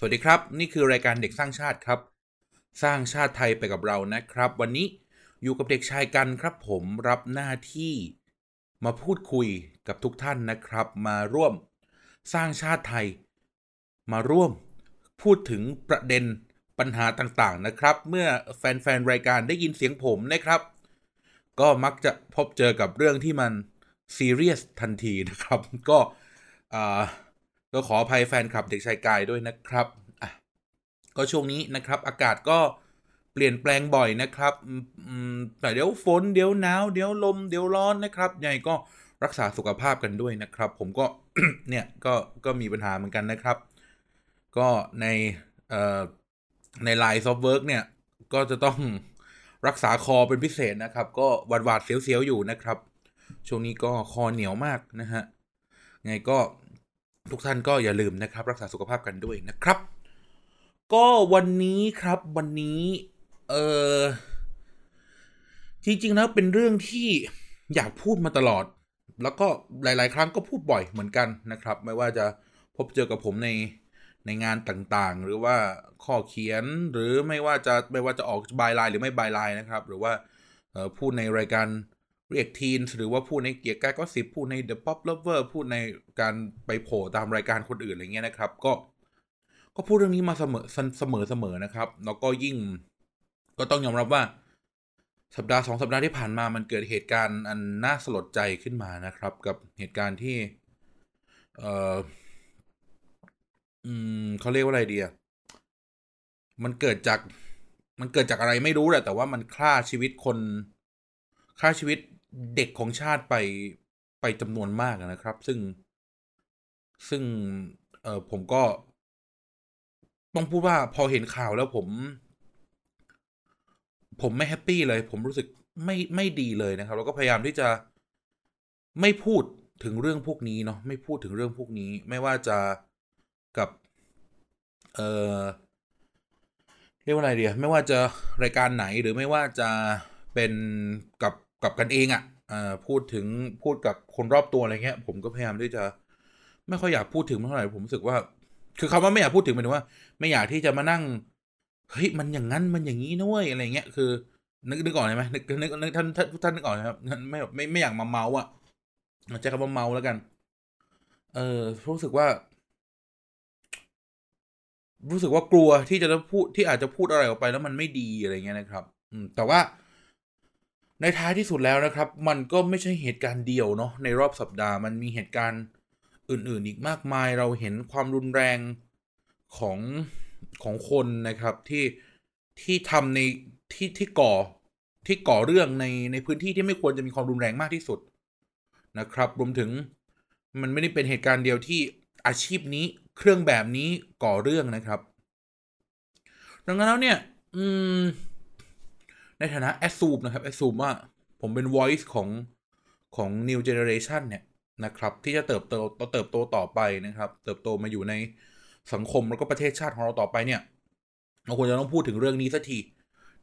สวัสดีครับ นี่คือรายการเด็กสร้างชาติครับ สร้างชาติไทยไปกับเรานะครับ วันนี้อยู่กับเด็กชายกันครับ ผมรับหน้าที่มาพูดคุยกับทุกท่านนะครับ มาร่วมสร้างชาติไทย มาร่วมพูดถึงประเด็นปัญหาต่างๆนะครับ เมื่อแฟนๆรายการได้ยินเสียงผมนะครับ ก็มักจะพบเจอกับเรื่องที่มันซีเรียสทันทีนะครับ ก็อ่า ก็ขออภัยแฟนคลับเด็กชายกายด้วยนะครับอะก็ช่วงนี้นะครับ อากาศก็เปลี่ยนแปลงบ่อยนะครับแต่เดี๋ยวฝนเดี๋ยวหนาวเดี๋ยวลมเดี๋ยวร้อนนะครับยังไงก็รักษาสุขภาพกันด้วยนะครับ ผมก็เนี่ยก็ก็มีปัญหาเหมือนกันนะครับ ก็ในเอ่อใน line of work เนี่ยก็จะต้องรักษาคอเป็นพิเศษนะครับ ก็หวาดหวาดเสียวๆอยู่นะครับ ช่วงนี้ก็คอเหนียวมากนะฮะไงก็ ทุกท่านก็อย่าลืมนะครับ รักษาสุขภาพกันด้วยนะครับ ก็วันนี้ครับวันนี้เออจริงๆแล้วเป็นเรื่องที่อยากพูดมาตลอด แล้วก็หลาย ๆ ครั้งก็พูดบ่อยเหมือนกันนะครับ ไม่ว่าจะพบเจอกับผมในในงานต่างๆ หรือว่าข้อเขียนหรือไม่ว่าจะไม่ว่าจะออกบายไลน์หรือไม่บายไลน์นะครับ หรือว่าเออพูดในรายการ เรียกทีนหรือว่าพูดในเกียร์กายก็สิบพูดใน The Pop Lover พูดในการไปโผล่ตามรายการคนอื่นอะไรเงี้ยนะครับ ก็ ก็พูดเรื่องนี้มาเสมอเสมอเสมอนะครับ แล้วก็ยิ่ง ก็ต้องยอมรับว่า สัปดาห์สองสัปดาห์ที่ผ่านมามันเกิดเหตุการณ์อันน่าสลดใจขึ้นมานะครับ กับเหตุการณ์ที่ เอ่อ อืมเขาเรียกว่าอะไรดีอะมันเกิดจาก มันเกิดจากอะไรไม่รู้แหละแต่ว่ามันฆ่าชีวิตคนฆ่าชีวิต เด็กของชาติไปไปจำนวนมากนะครับ ซึ่งซึ่ง เออผมก็ ต้องพูดว่าพอเห็นข่าวแล้วผม ผมไม่แฮปปี้เลย ผมรู้สึกไม่ไม่ดีเลยนะครับ แล้วก็พยายามที่จะไม่พูดถึงเรื่องพวกนี้เนาะไม่พูดถึงเรื่องพวกนี้ ไม่ว่าจะกับ เออเรียกว่าอะไรเดียไม่ว่าจะรายการไหนหรือไม่ว่าจะเป็นกับ กับกันเองอะ่ะอ่อพูดถึงพูดกับคนรอบตัวอะไรเงี้ย ผมก็พยายามที่จะ ไม่ค่อยอยากพูดถึงเท่าไหร่ผมรู้สึกว่า คือคำว่าไม่อยากพูดถึงหมายถึงว่า ไม่อยากที่จะมานั่งเฮ้ยมันอย่างนั้นมันอย่างนี้นะเว้ยอะไรเงี้ยคือ นึกนึกออกไหมนึกนึกนึกท่านท่านท่านนึกออกไหมครับไม่ไม่ไม่อยากมาเมาอะใช้คำว่าเมาแล้วกัน เออรู้สึกว่า รู้สึกว่ากลัวที่จะพูดที่อาจจะพูดอะไรออกไปแล้วมันไม่ดีอะไรเงี้ยนะครับ อืมแต่ว่า ในท้ายที่สุดแล้วนะครับ มันก็ไม่ใช่เหตุการณ์เดียวเนาะในรอบสัปดาห์มันมีเหตุการณ์อื่น ๆ อีกมากมายเราเห็นความรุนแรงของของคนนะครับที่ที่ทำในที่ที่ก่อที่ก่อเรื่องในในพื้นที่ที่ไม่ควรจะมีความรุนแรงมากที่สุดนะครับ รวมถึงมันไม่ได้เป็นเหตุการณ์เดียวที่อาชีพนี้เครื่องแบบนี้ก่อเรื่องนะครับ ดังนั้นแล้วเนี่ย อืม ในฐานะแอดซูมนะครับแอดซูมว่าผมเป็น voice ของของ new generation เนี่ยนะครับ ที่จะเติบโตเติบโตต่อไปนะครับ เติบโตมาอยู่ในสังคมแล้วก็ประเทศชาติของเราต่อไปเนี่ยเราควรจะต้องพูดถึงเรื่องนี้สักที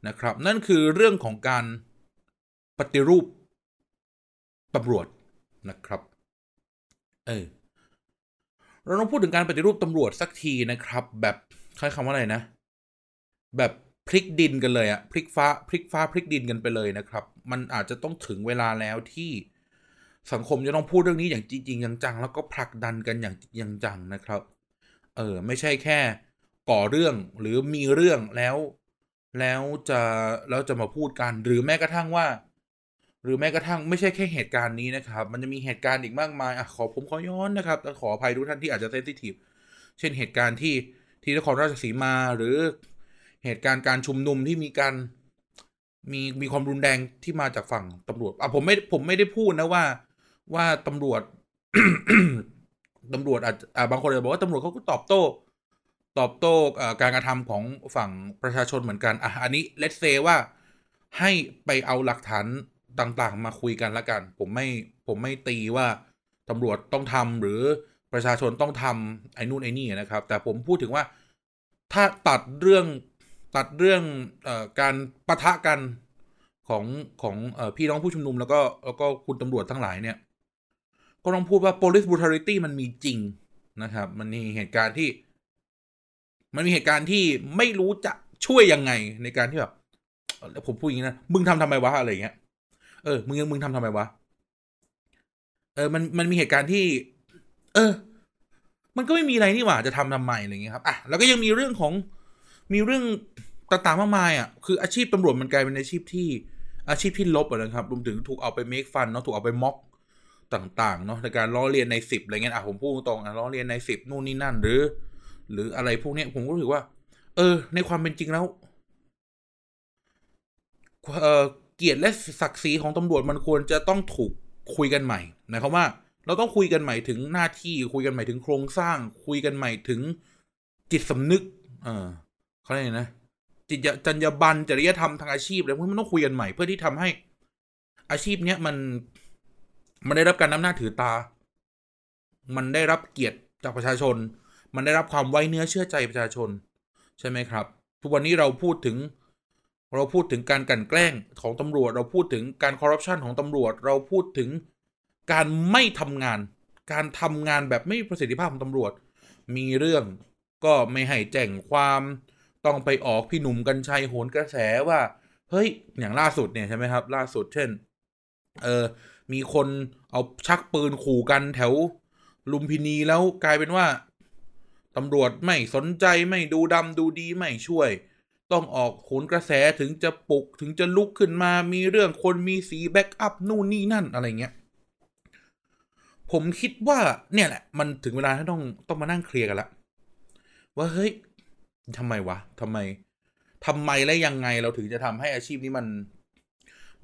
นะครับ นั่นคือเรื่องของการปฏิรูปตำรวจนะครับ เออเราต้องพูดถึงการปฏิรูปตำรวจสักทีนะครับ แบบใช้คำว่าอะไรนะ แบบ พลิกดินกันเลยอะพลิกฟ้าพลิกฟ้าพลิกดินกันไปเลยนะครับ มันอาจจะต้องถึงเวลาแล้วที่สังคมจะต้องพูดเรื่องนี้อย่างจริงจังๆแล้วก็ผลักดันกันอย่างจริงจังนะครับ เออไม่ใช่แค่ก่อเรื่องหรือมีเรื่องแล้ว แล้วจะแล้วจะมาพูดกัน หรือแม้กระทั่งว่า หรือแม้กระทั่งไม่ใช่แค่เหตุการณ์นี้นะครับ มันจะมีเหตุการณ์อีกมากมายอะขอผมขอย้อนนะครับขออภัยทุกท่านที่อาจจะเซนซิทีฟเช่นเหตุการณ์ที่ที่นครราชสีมาหรือ เหตุการณ์การชุมนุมที่มีการมีมีความรุนแรงที่มาจากฝั่งตำรวจอะผมไม่ผมไม่ได้พูดนะว่า ว่าตำรวจตำรวจอาจอ่าบางคนอาจจะบอกว่าตำรวจเขาก็ตอบโต้ ตอบโต้การกระทำของฝั่งประชาชนเหมือนกันอะอันนี้เลตเซว่าให้ไปเอาหลักฐานต่างๆ มาคุยกันละกัน ผมไม่ผมไม่ตีว่าตำรวจต้องทำหรือประชาชนต้องทำไอ้นู่นไอ้นี่นะครับ แต่ผมพูดถึงว่าถ้าตัดเรื่อง ตัดเรื่องอการปะทะกันของของอพี่น้องผู้ชุมนุมแล้วก็แล้วก็คุณตำรวจทั้งหลายเนี่ย ก็ต้องพูดว่า police brutality มันมีจริงนะครับ มันมีเหตุการณ์ที่ มันมีเหตุการณ์ที่ไม่รู้จะช่วยยังไงในการที่แบบผมพูดอย่างนี้นะมึงทำทำไมวะอะไรเงี้ยเออมึงมึงทำทำไมวะเออมันมันมีเหตุการณ์ที่ เออ มันก็ไม่มีอะไรนี่หว่าจะทำทำไมอะไรเงี้ยครับอะแล้วก็ยังมีเรื่องของมีเรื่อง ต่างๆมากมายอะคืออาชีพตำรวจมันกลายเป็นอาชีพที่อาชีพที่ลบนะครับรวมถึงถูกเอาไปเมคฟันเนาะถูกเอาไปม็อกต่างๆเนาะในการล้อเลียนในสิบอะไรเงี้ยอะผมพูดตรงอะล้อเลียนในสิบนู่นนี่นั่น หรือ หรืออะไรพวกเนี้ยผมก็รู้สึกว่า เออ ในความเป็นจริงแล้วเออเกียรติและศักดิ์ศรีของตำรวจมันควรจะต้องถูกคุยกันใหม่นะครับว่า เราต้องคุยกันใหม่ถึงหน้าที่คุยกันใหม่ถึงโครงสร้าง คุยกันใหม่ถึงจิตสำนึก เออเขาเรียกนะ จิตจรรยาบรรณจริยธรรมทางอาชีพอะไรพวกนี้มันต้องคุยกันใหม่เพื่อที่ทำให้อาชีพเนี้ยมันมันได้รับการน้ำหน้าถือตา มันได้รับเกียรติจากประชาชน มันได้รับความไว้เนื้อเชื่อใจประชาชน ใช่ไหมครับ ทุกวันนี้เราพูดถึง เราพูดถึงการกันแกล้งของตำรวจ เราพูดถึงการคอร์รัปชันของตำรวจ เราพูดถึงการไม่ทำงาน การทำงานแบบไม่มีประสิทธิภาพของตำรวจ มีเรื่องก็ไม่ให้แจ้งความ ต้องไปออกพี่หนุ่มกัญชัยโหนกระแสว่า เฮ้ย อย่างล่าสุดเนี่ยใช่ไหมครับ ล่าสุดเช่น เออ มีคนเอาชักปืนขู่กันแถว ลุมพินีแล้วกลายเป็นว่าตำรวจไม่สนใจไม่ดูดำดูดีไม่ช่วย ต้องออกโหนกระแสถึงจะปลุกถึงจะลุกขึ้นมามีเรื่องคนมีสี back up นู่นนี่นั่นอะไรเงี้ย ผมคิดว่าเนี่ยแหละ มันถึงเวลาที่ต้องต้องมานั่งเคลียร์กันละว่าเฮ้ย ทำไมวะทำไมทำไมและยังไงเราถึงจะทำให้อาชีพนี้มัน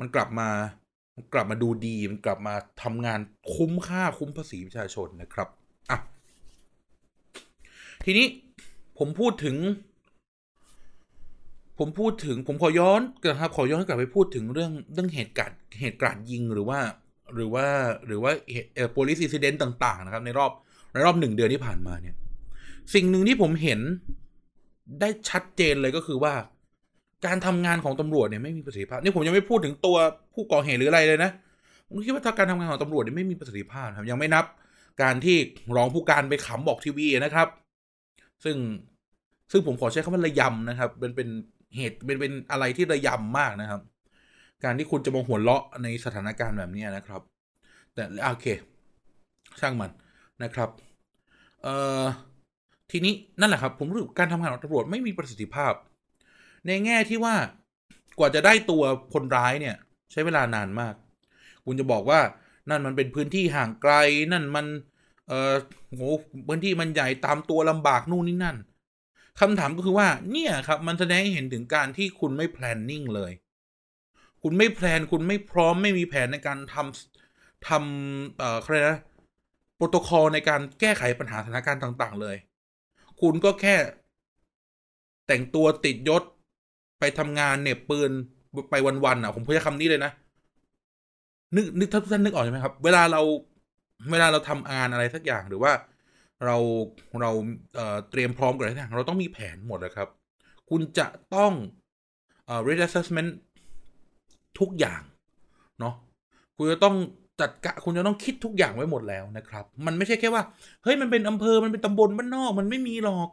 มันกลับมา มันกลับมาดูดีมันกลับมาทำงานคุ้มค่าคุ้มภาษีประชาชนนะครับอะทีนี้ผมพูดถึง ผมพูดถึง ผมขอย้อนนะครับ ขอย้อนกลับไปพูดถึงเรื่องเรื่องเหตุการณ์เหตุการณ์ยิงหรือว่า หรือว่าหรือว่าเอ่อ police incident ต่าง ๆ นะครับ ในรอบในรอบหนึ่งเดือนที่ผ่านมาเนี่ย สิ่งหนึ่งที่ผมเห็น ได้ชัดเจนเลยก็คือว่า การทำงานของตำรวจเนี่ยไม่มีประสิทธิภาพนี่ผมยังไม่พูดถึงตัวผู้ก่อเหตุหรืออะไรเลยนะผมคิดว่าถ้าการทำงานของตำรวจเนี่ยไม่มีประสิทธิภาพครับยังไม่นับ การที่รองผู้การไปขำบอกทีวีนะครับ ซึ่งซึ่งผมขอใช้คำว่าระยำนะครับเป็นเป็นเหตุเป็นเป็นอะไรที่ระยำมากนะครับ การที่คุณจะมาหัวเราะในสถานการณ์แบบนี้นะครับ แต่โอเค ช่างมันนะครับ เอ่อ ทีนี้นั่นแหละครับ ผมรู้สึกการทำงานของตำรวจไม่มีประสิทธิภาพ ในแง่ที่ว่ากว่าจะได้ตัวคนร้ายเนี่ย ใช้เวลานานมาก คุณจะบอกว่านั่นมันเป็นพื้นที่ห่างไกลนั่นมัน เออโหพื้นที่มันใหญ่ตามตัวลำบากนู่นนี่นั่นคำถามก็คือว่า เนี่ยครับ มันแสดงให้เห็นถึงการที่คุณไม่ planning เลย คุณไม่แพลนคุณไม่พร้อมไม่มีแผนในการทำทำเอ่ออะไรนะโปรโตคอลในการแก้ไขปัญหาสถานการณ์ต่าง ๆ เลย คุณก็แค่ แต่งตัวติดยศไปทำงานเนี่ยปืนไปวันๆอะ ผมพูดคำนี้เลยนะ นึกนึกท่านท่านนึกออกใช่ไหมครับ เวลาเรา เวลาเราทำงานอะไรสักอย่างหรือว่า เราเราเอ่อเตรียมพร้อมกับอะไรสักอย่างเราต้องมีแผนหมดนะครับ คุณจะต้องเอ่อ risk assessment ทุกอย่าง เนาะคุณจะต้อง จัดกะคุณจะต้องคิดทุกอย่างไว้หมดแล้วนะครับ มันไม่ใช่แค่ว่าเฮ้ยมันเป็นอำเภอมันเป็นตำบลบ้านนอก มันไม่มีหรอก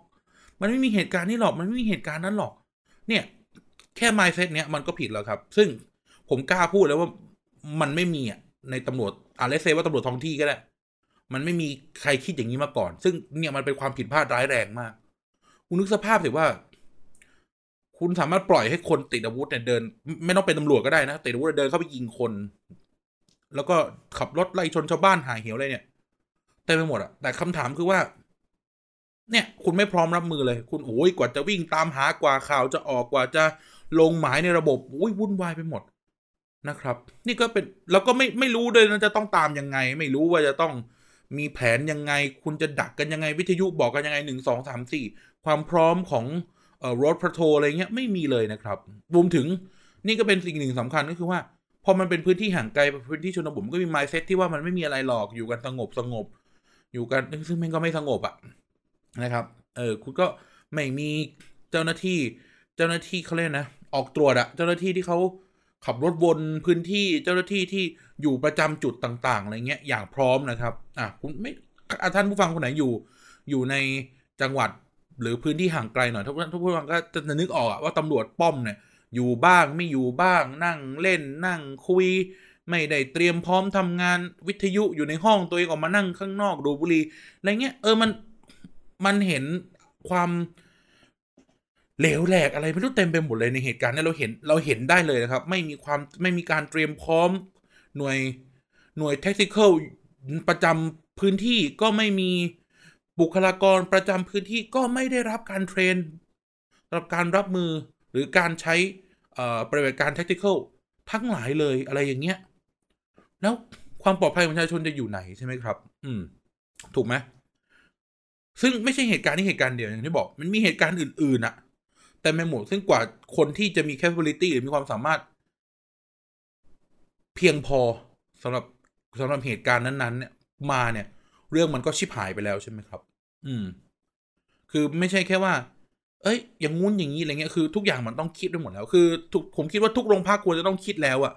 มันไม่มีเหตุการณ์นี้หรอกมันไม่มีเหตุการณ์นั้นหรอก เนี่ย แค่ mindset เนี้ยมันก็ผิดแล้วครับ ซึ่งผมกล้าพูดแล้วว่ามันไม่มีอะในตำรวจอะไรเซว่าตำรวจท้องที่ก็ได้ มันไม่มีใครคิดอย่างนี้มาก่อน ซึ่งเนี่ยมันเป็นความผิดพลาดร้ายแรงมาก คุณนึกสภาพสิว่า คุณสามารถปล่อยให้คนติดอาวุธเนี่ยเดิน ไม่ต้องเป็นตำรวจก็ได้นะติดอาวุธเดินเข้าไปยิงคน แล้วก็ขับรถไล่ชนชาวบ้านหายเหี่ยวเลยเนี่ยเต็มไปหมดอะแต่คำถามคือว่า เนี่ย คุณไม่พร้อมรับมือเลย คุณโอ้ยกว่าจะวิ่งตามหากว่าข่าวจะออกกว่าจะลงหมายในระบบโอ้ยวุ่นวายไปหมดนะครับ นี่ก็เป็นเราก็ไม่ไม่รู้เลยนะจะต้องตามยังไง ไม่รู้ว่าจะต้องมีแผนยังไง คุณจะดักกันยังไง วิทยุบอกกันยังไงหนึ่งสองสามสี่ความพร้อมของเอ่อรถพระโทอะไรเงี้ยไม่มีเลยนะครับรวมถึงนี่ก็เป็นสิ่งหนึ่งสำคัญก็คือว่า พอมันเป็นพื้นที่ห่างไกลพื้นที่ชนบทมันก็มีไมซ์เซ็ตที่ว่ามันไม่มีอะไรหรอกอยู่กันสงบสงบ อยู่กันซึ่งมันก็ไม่สงบอะนะครับ เออคุณก็ไม่มีเจ้าหน้าที่เจ้าหน้าที่เขาเรียกนะ ออกตรวจอะเจ้าหน้าที่ที่เขาขับรถวนพื้นที่เจ้าหน้าที่ที่อยู่ประจำจุดต่างๆอะไรเงี้ยอย่างพร้อมนะครับอะคุณไม่ท่านผู้ฟังคนไหนอยู่อยู่ในจังหวัดหรือพื้นที่ห่างไกลหน่อยทุกท่านทุกคนก็จะนึกออกว่าตำรวจป้อมเนี่ย อยู่บ้างไม่อยู่บ้างนั่งเล่นนั่งคุย ไม่ได้เตรียมพร้อมทำงานวิทยุอยู่ในห้องตัวเองออกมานั่งข้างนอกดูบุหรี่อะไรเงี้ยเออมันมันเห็นความเหลวแหลกอะไรไม่รู้เต็มไปหมดเลยในเหตุการณ์นี้เราเห็นเราเห็นได้เลยนะครับ ไม่มีความไม่มีการเตรียมพร้อมหน่วยหน่วย tactical ประจำพื้นที่ก็ไม่มีบุคลากรประจำพื้นที่ก็ไม่ได้รับการเทรนสำหรับการรับมือ หรือการใช้ปฏิบัติการ tactical ทั้งหลายเลยอะไรอย่างเงี้ย แล้วความปลอดภัยของประชาชนจะอยู่ไหนใช่ไหมครับ อืม ถูกไหมซึ่งไม่ใช่เหตุการณ์นี้เหตุการณ์เดียวอย่างที่บอก มันมีเหตุการณ์อื่นๆอะแต่ไม่หมดซึ่งกว่าคนที่จะมี capability หรือมีความสามารถ เพียงพอสำหรับสำหรับเหตุการณ์นั้นๆ เนี่ย มาเนี่ย เรื่องมันก็ชิบหายไปแล้วใช่ไหมครับ อืม คือไม่ใช่แค่ว่า เอ้ยอย่างงู้นอย่างนี้อะไรเงี้ยคือทุกอย่างมันต้องคิดไปหมดแล้ว คือผมคิดว่าทุกโรงพักควรจะต้องคิดแล้วอะ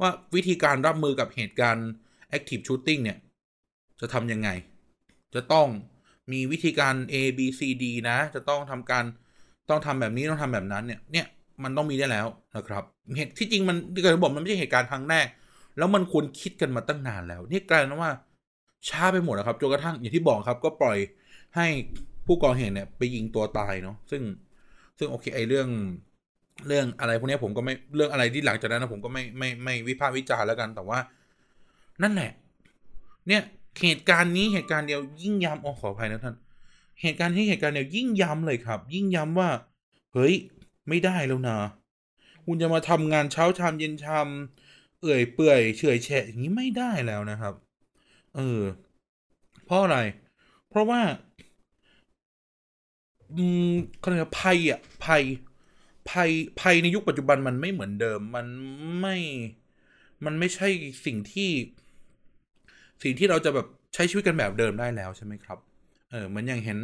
ว่าวิธีการรับมือกับเหตุการณ์ active shooting เนี่ย จะทำยังไง จะต้องมีวิธีการ A B C D นะ จะต้องทำการต้องทำแบบนี้ต้องทำแบบนั้นเนี่ย เนี่ยมันต้องมีได้แล้วนะครับเหตุที่จริงมันที่เกิดบอกมันไม่ใช่เหตุการณ์ครั้งแรก แล้วมันควรคิดกันมาตั้งนานแล้ว นี่กลายเป็นว่าช้าไปหมดนะครับจนกระทั่งอย่างที่บอกครับ ก็ปล่อยให้ ผู้ก่อเหตุเนี่ยไปยิงตัวตายเนาะซึ่งซึ่งโอเคไอเรื่องเรื่องอะไรพวกนี้ผมก็ไม่เรื่องอะไรที่หลังจากนั้นนะผมก็ไม่ไม่ไม่วิพากษ์วิจารณ์แล้วกัน แต่ว่า นั่นแหละ เนี่ยเหตุการณ์นี้เหตุการณ์เดียวยิ่งย้ำอ๋อขออภัยนะท่าน เหตุการณ์ที่เหตุการณ์เดียวยิ่งย้ำเลยครับ ยิ่งย้ำว่า เฮ้ย ไม่ได้แล้วนะ คุณจะมาทำงานเช้าชามเย็นชามเอื่อยเปื่อยเฉยแฉะอย่างนี้ไม่ได้แล้วนะครับ เออเพราะอะไร เพราะว่า อืมเขาเรียกภัยอะภัยภัยภัยในยุคปัจจุบันมันไม่เหมือนเดิม มันไม่ มันไม่ใช่สิ่งที่ สิ่งที่เราจะแบบใช้ชีวิตกันแบบเดิมได้แล้วใช่ไหมครับ เออเหมือนอย่างเห็น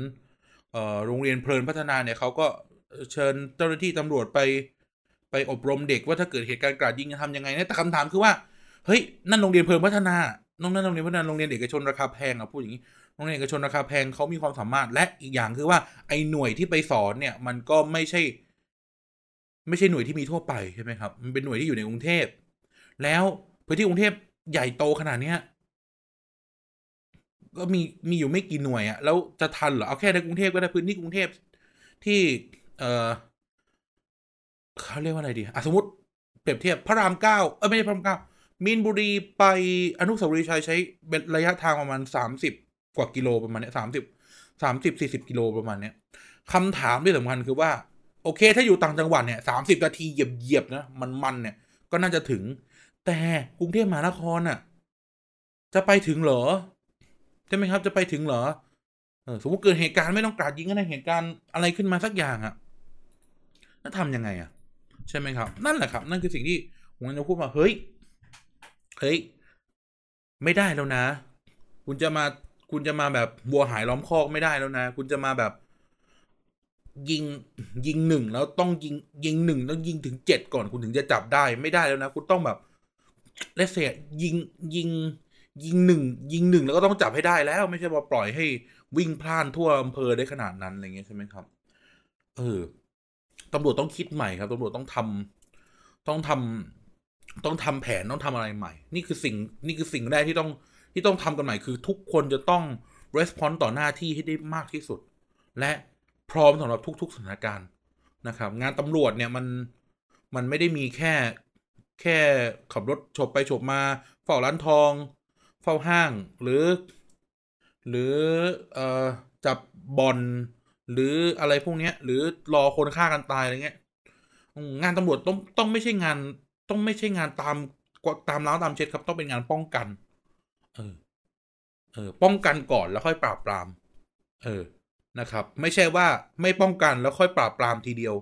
เอ่อโรงเรียนเพลินพัฒนาเนี่ยเขาก็เชิญเจ้าหน้าที่ตำรวจไป ไปอบรมเด็กว่าถ้าเกิดเหตุการณ์กราดยิงจะทำยังไงเนี่ยแต่คำถามคือว่าเฮ้ยนั่นโรงเรียนเพลินพัฒนาน้องนั่นโรงเรียนพัฒนาโรงเรียนเอกชนราคาแพงอะพูดอย่างนี้ โรงเรียนเอกชนราคาแพงเขามีความสามารถ และอีกอย่างคือว่าไอ้หน่วยที่ไปสอนเนี่ย มันก็ไม่ใช่ ไม่ใช่หน่วยที่มีทั่วไปใช่ไหมครับ มันเป็นหน่วยที่อยู่ในกรุงเทพ แล้วพื้นที่กรุงเทพใหญ่โตขนาดเนี้ยก็มีมีอยู่ไม่กี่หน่วยอะแล้วจะทันเหรอเอาแค่ในกรุงเทพก็ได้พื้นที่กรุงเทพที่ เออเขาเรียกว่าอะไรดีอะสมมติเปรียบเทียบพระรามเก้าเออไม่ใช่พระรามเก้ามีนบุรีไปอนุสาวรีย์ชัยใช้ระยะทางประมาณสามสิบ กว่ากิโลประมาณเนี้ยสามสิบสามสิบสี่สิบกิโลประมาณเนี้ยคำถามที่สำคัญคือว่า โอเค ถ้าอยู่ต่างจังหวัดเนี่ยสามสิบนาทีเหยียบเหยียบนะมันมันเนี่ย ก็น่าจะถึง แต่กรุงเทพมหานครน่ะ จะไปถึงเหรอใช่ไหมครับจะไปถึงเหรอสมมติเกิดเหตุการณ์ไม่ต้องกราดยิงก็ได้เหตุการณ์อะไรขึ้นมาสักอย่างอะ่ะแล้วทำยังไงอะ่ะใช่ไหมครับ นั่นแหละครับ นั่นคือสิ่งที่ผมจะพูดว่าเฮ้ยเฮ้ย ไม่ได้แล้วนะ คุณจะมา คุณจะมาแบบบัวหายล้อมคอกไม่ได้แล้วนะ คุณจะมาแบบ ยิงยิงหนึ่งแล้วต้องยิงยิงหนึ่งต้องยิงถึงเจ็ดก่อนคุณถึงจะจับได้ไม่ได้แล้วนะ คุณต้องแบบเลเสียยิงยิงยิงหนึ่งยิงหนึ่งแล้วก็ต้องจับให้ได้แล้วไม่ใช่ว่าปล่อยให้วิ่งพล่านทั่วอำเภอได้ขนาดนั้นอะไรเงี้ยใช่ไหมครับ เออตำรวจต้องคิดใหม่ครับตำรวจต้องทำต้องทำต้องทำแผนต้องทำอะไรใหม่ นี่คือสิ่ง นี่คือสิ่งแรกที่ต้อง ที่ต้องทำกันใหม่คือทุกคนจะต้อง response ต่อหน้าที่ให้ได้มากที่สุด และพร้อมสำหรับทุก ๆสถานการณ์นะครับ งานตำรวจเนี่ยมันมันไม่ได้มีแค่แค่ขับรถฉบไปฉบมา เฝ้าร้านทอง เฝ้าห้างหรือ หรือเอ่อจับบอลหรืออะไรพวกนี้หรือรอคนฆ่ากันตายอะไรเงี้ยงานตำรวจต้องต้องไม่ใช่งานต้องไม่ใช่งานตามตามล้างตามเช็ดครับต้องเป็นงานป้องกัน เออ เออ ป้องกันก่อนแล้วค่อยปราบปราม เออ นะครับ ไม่ใช่ว่าไม่ป้องกันแล้วค่อยปราบปรามทีเดียว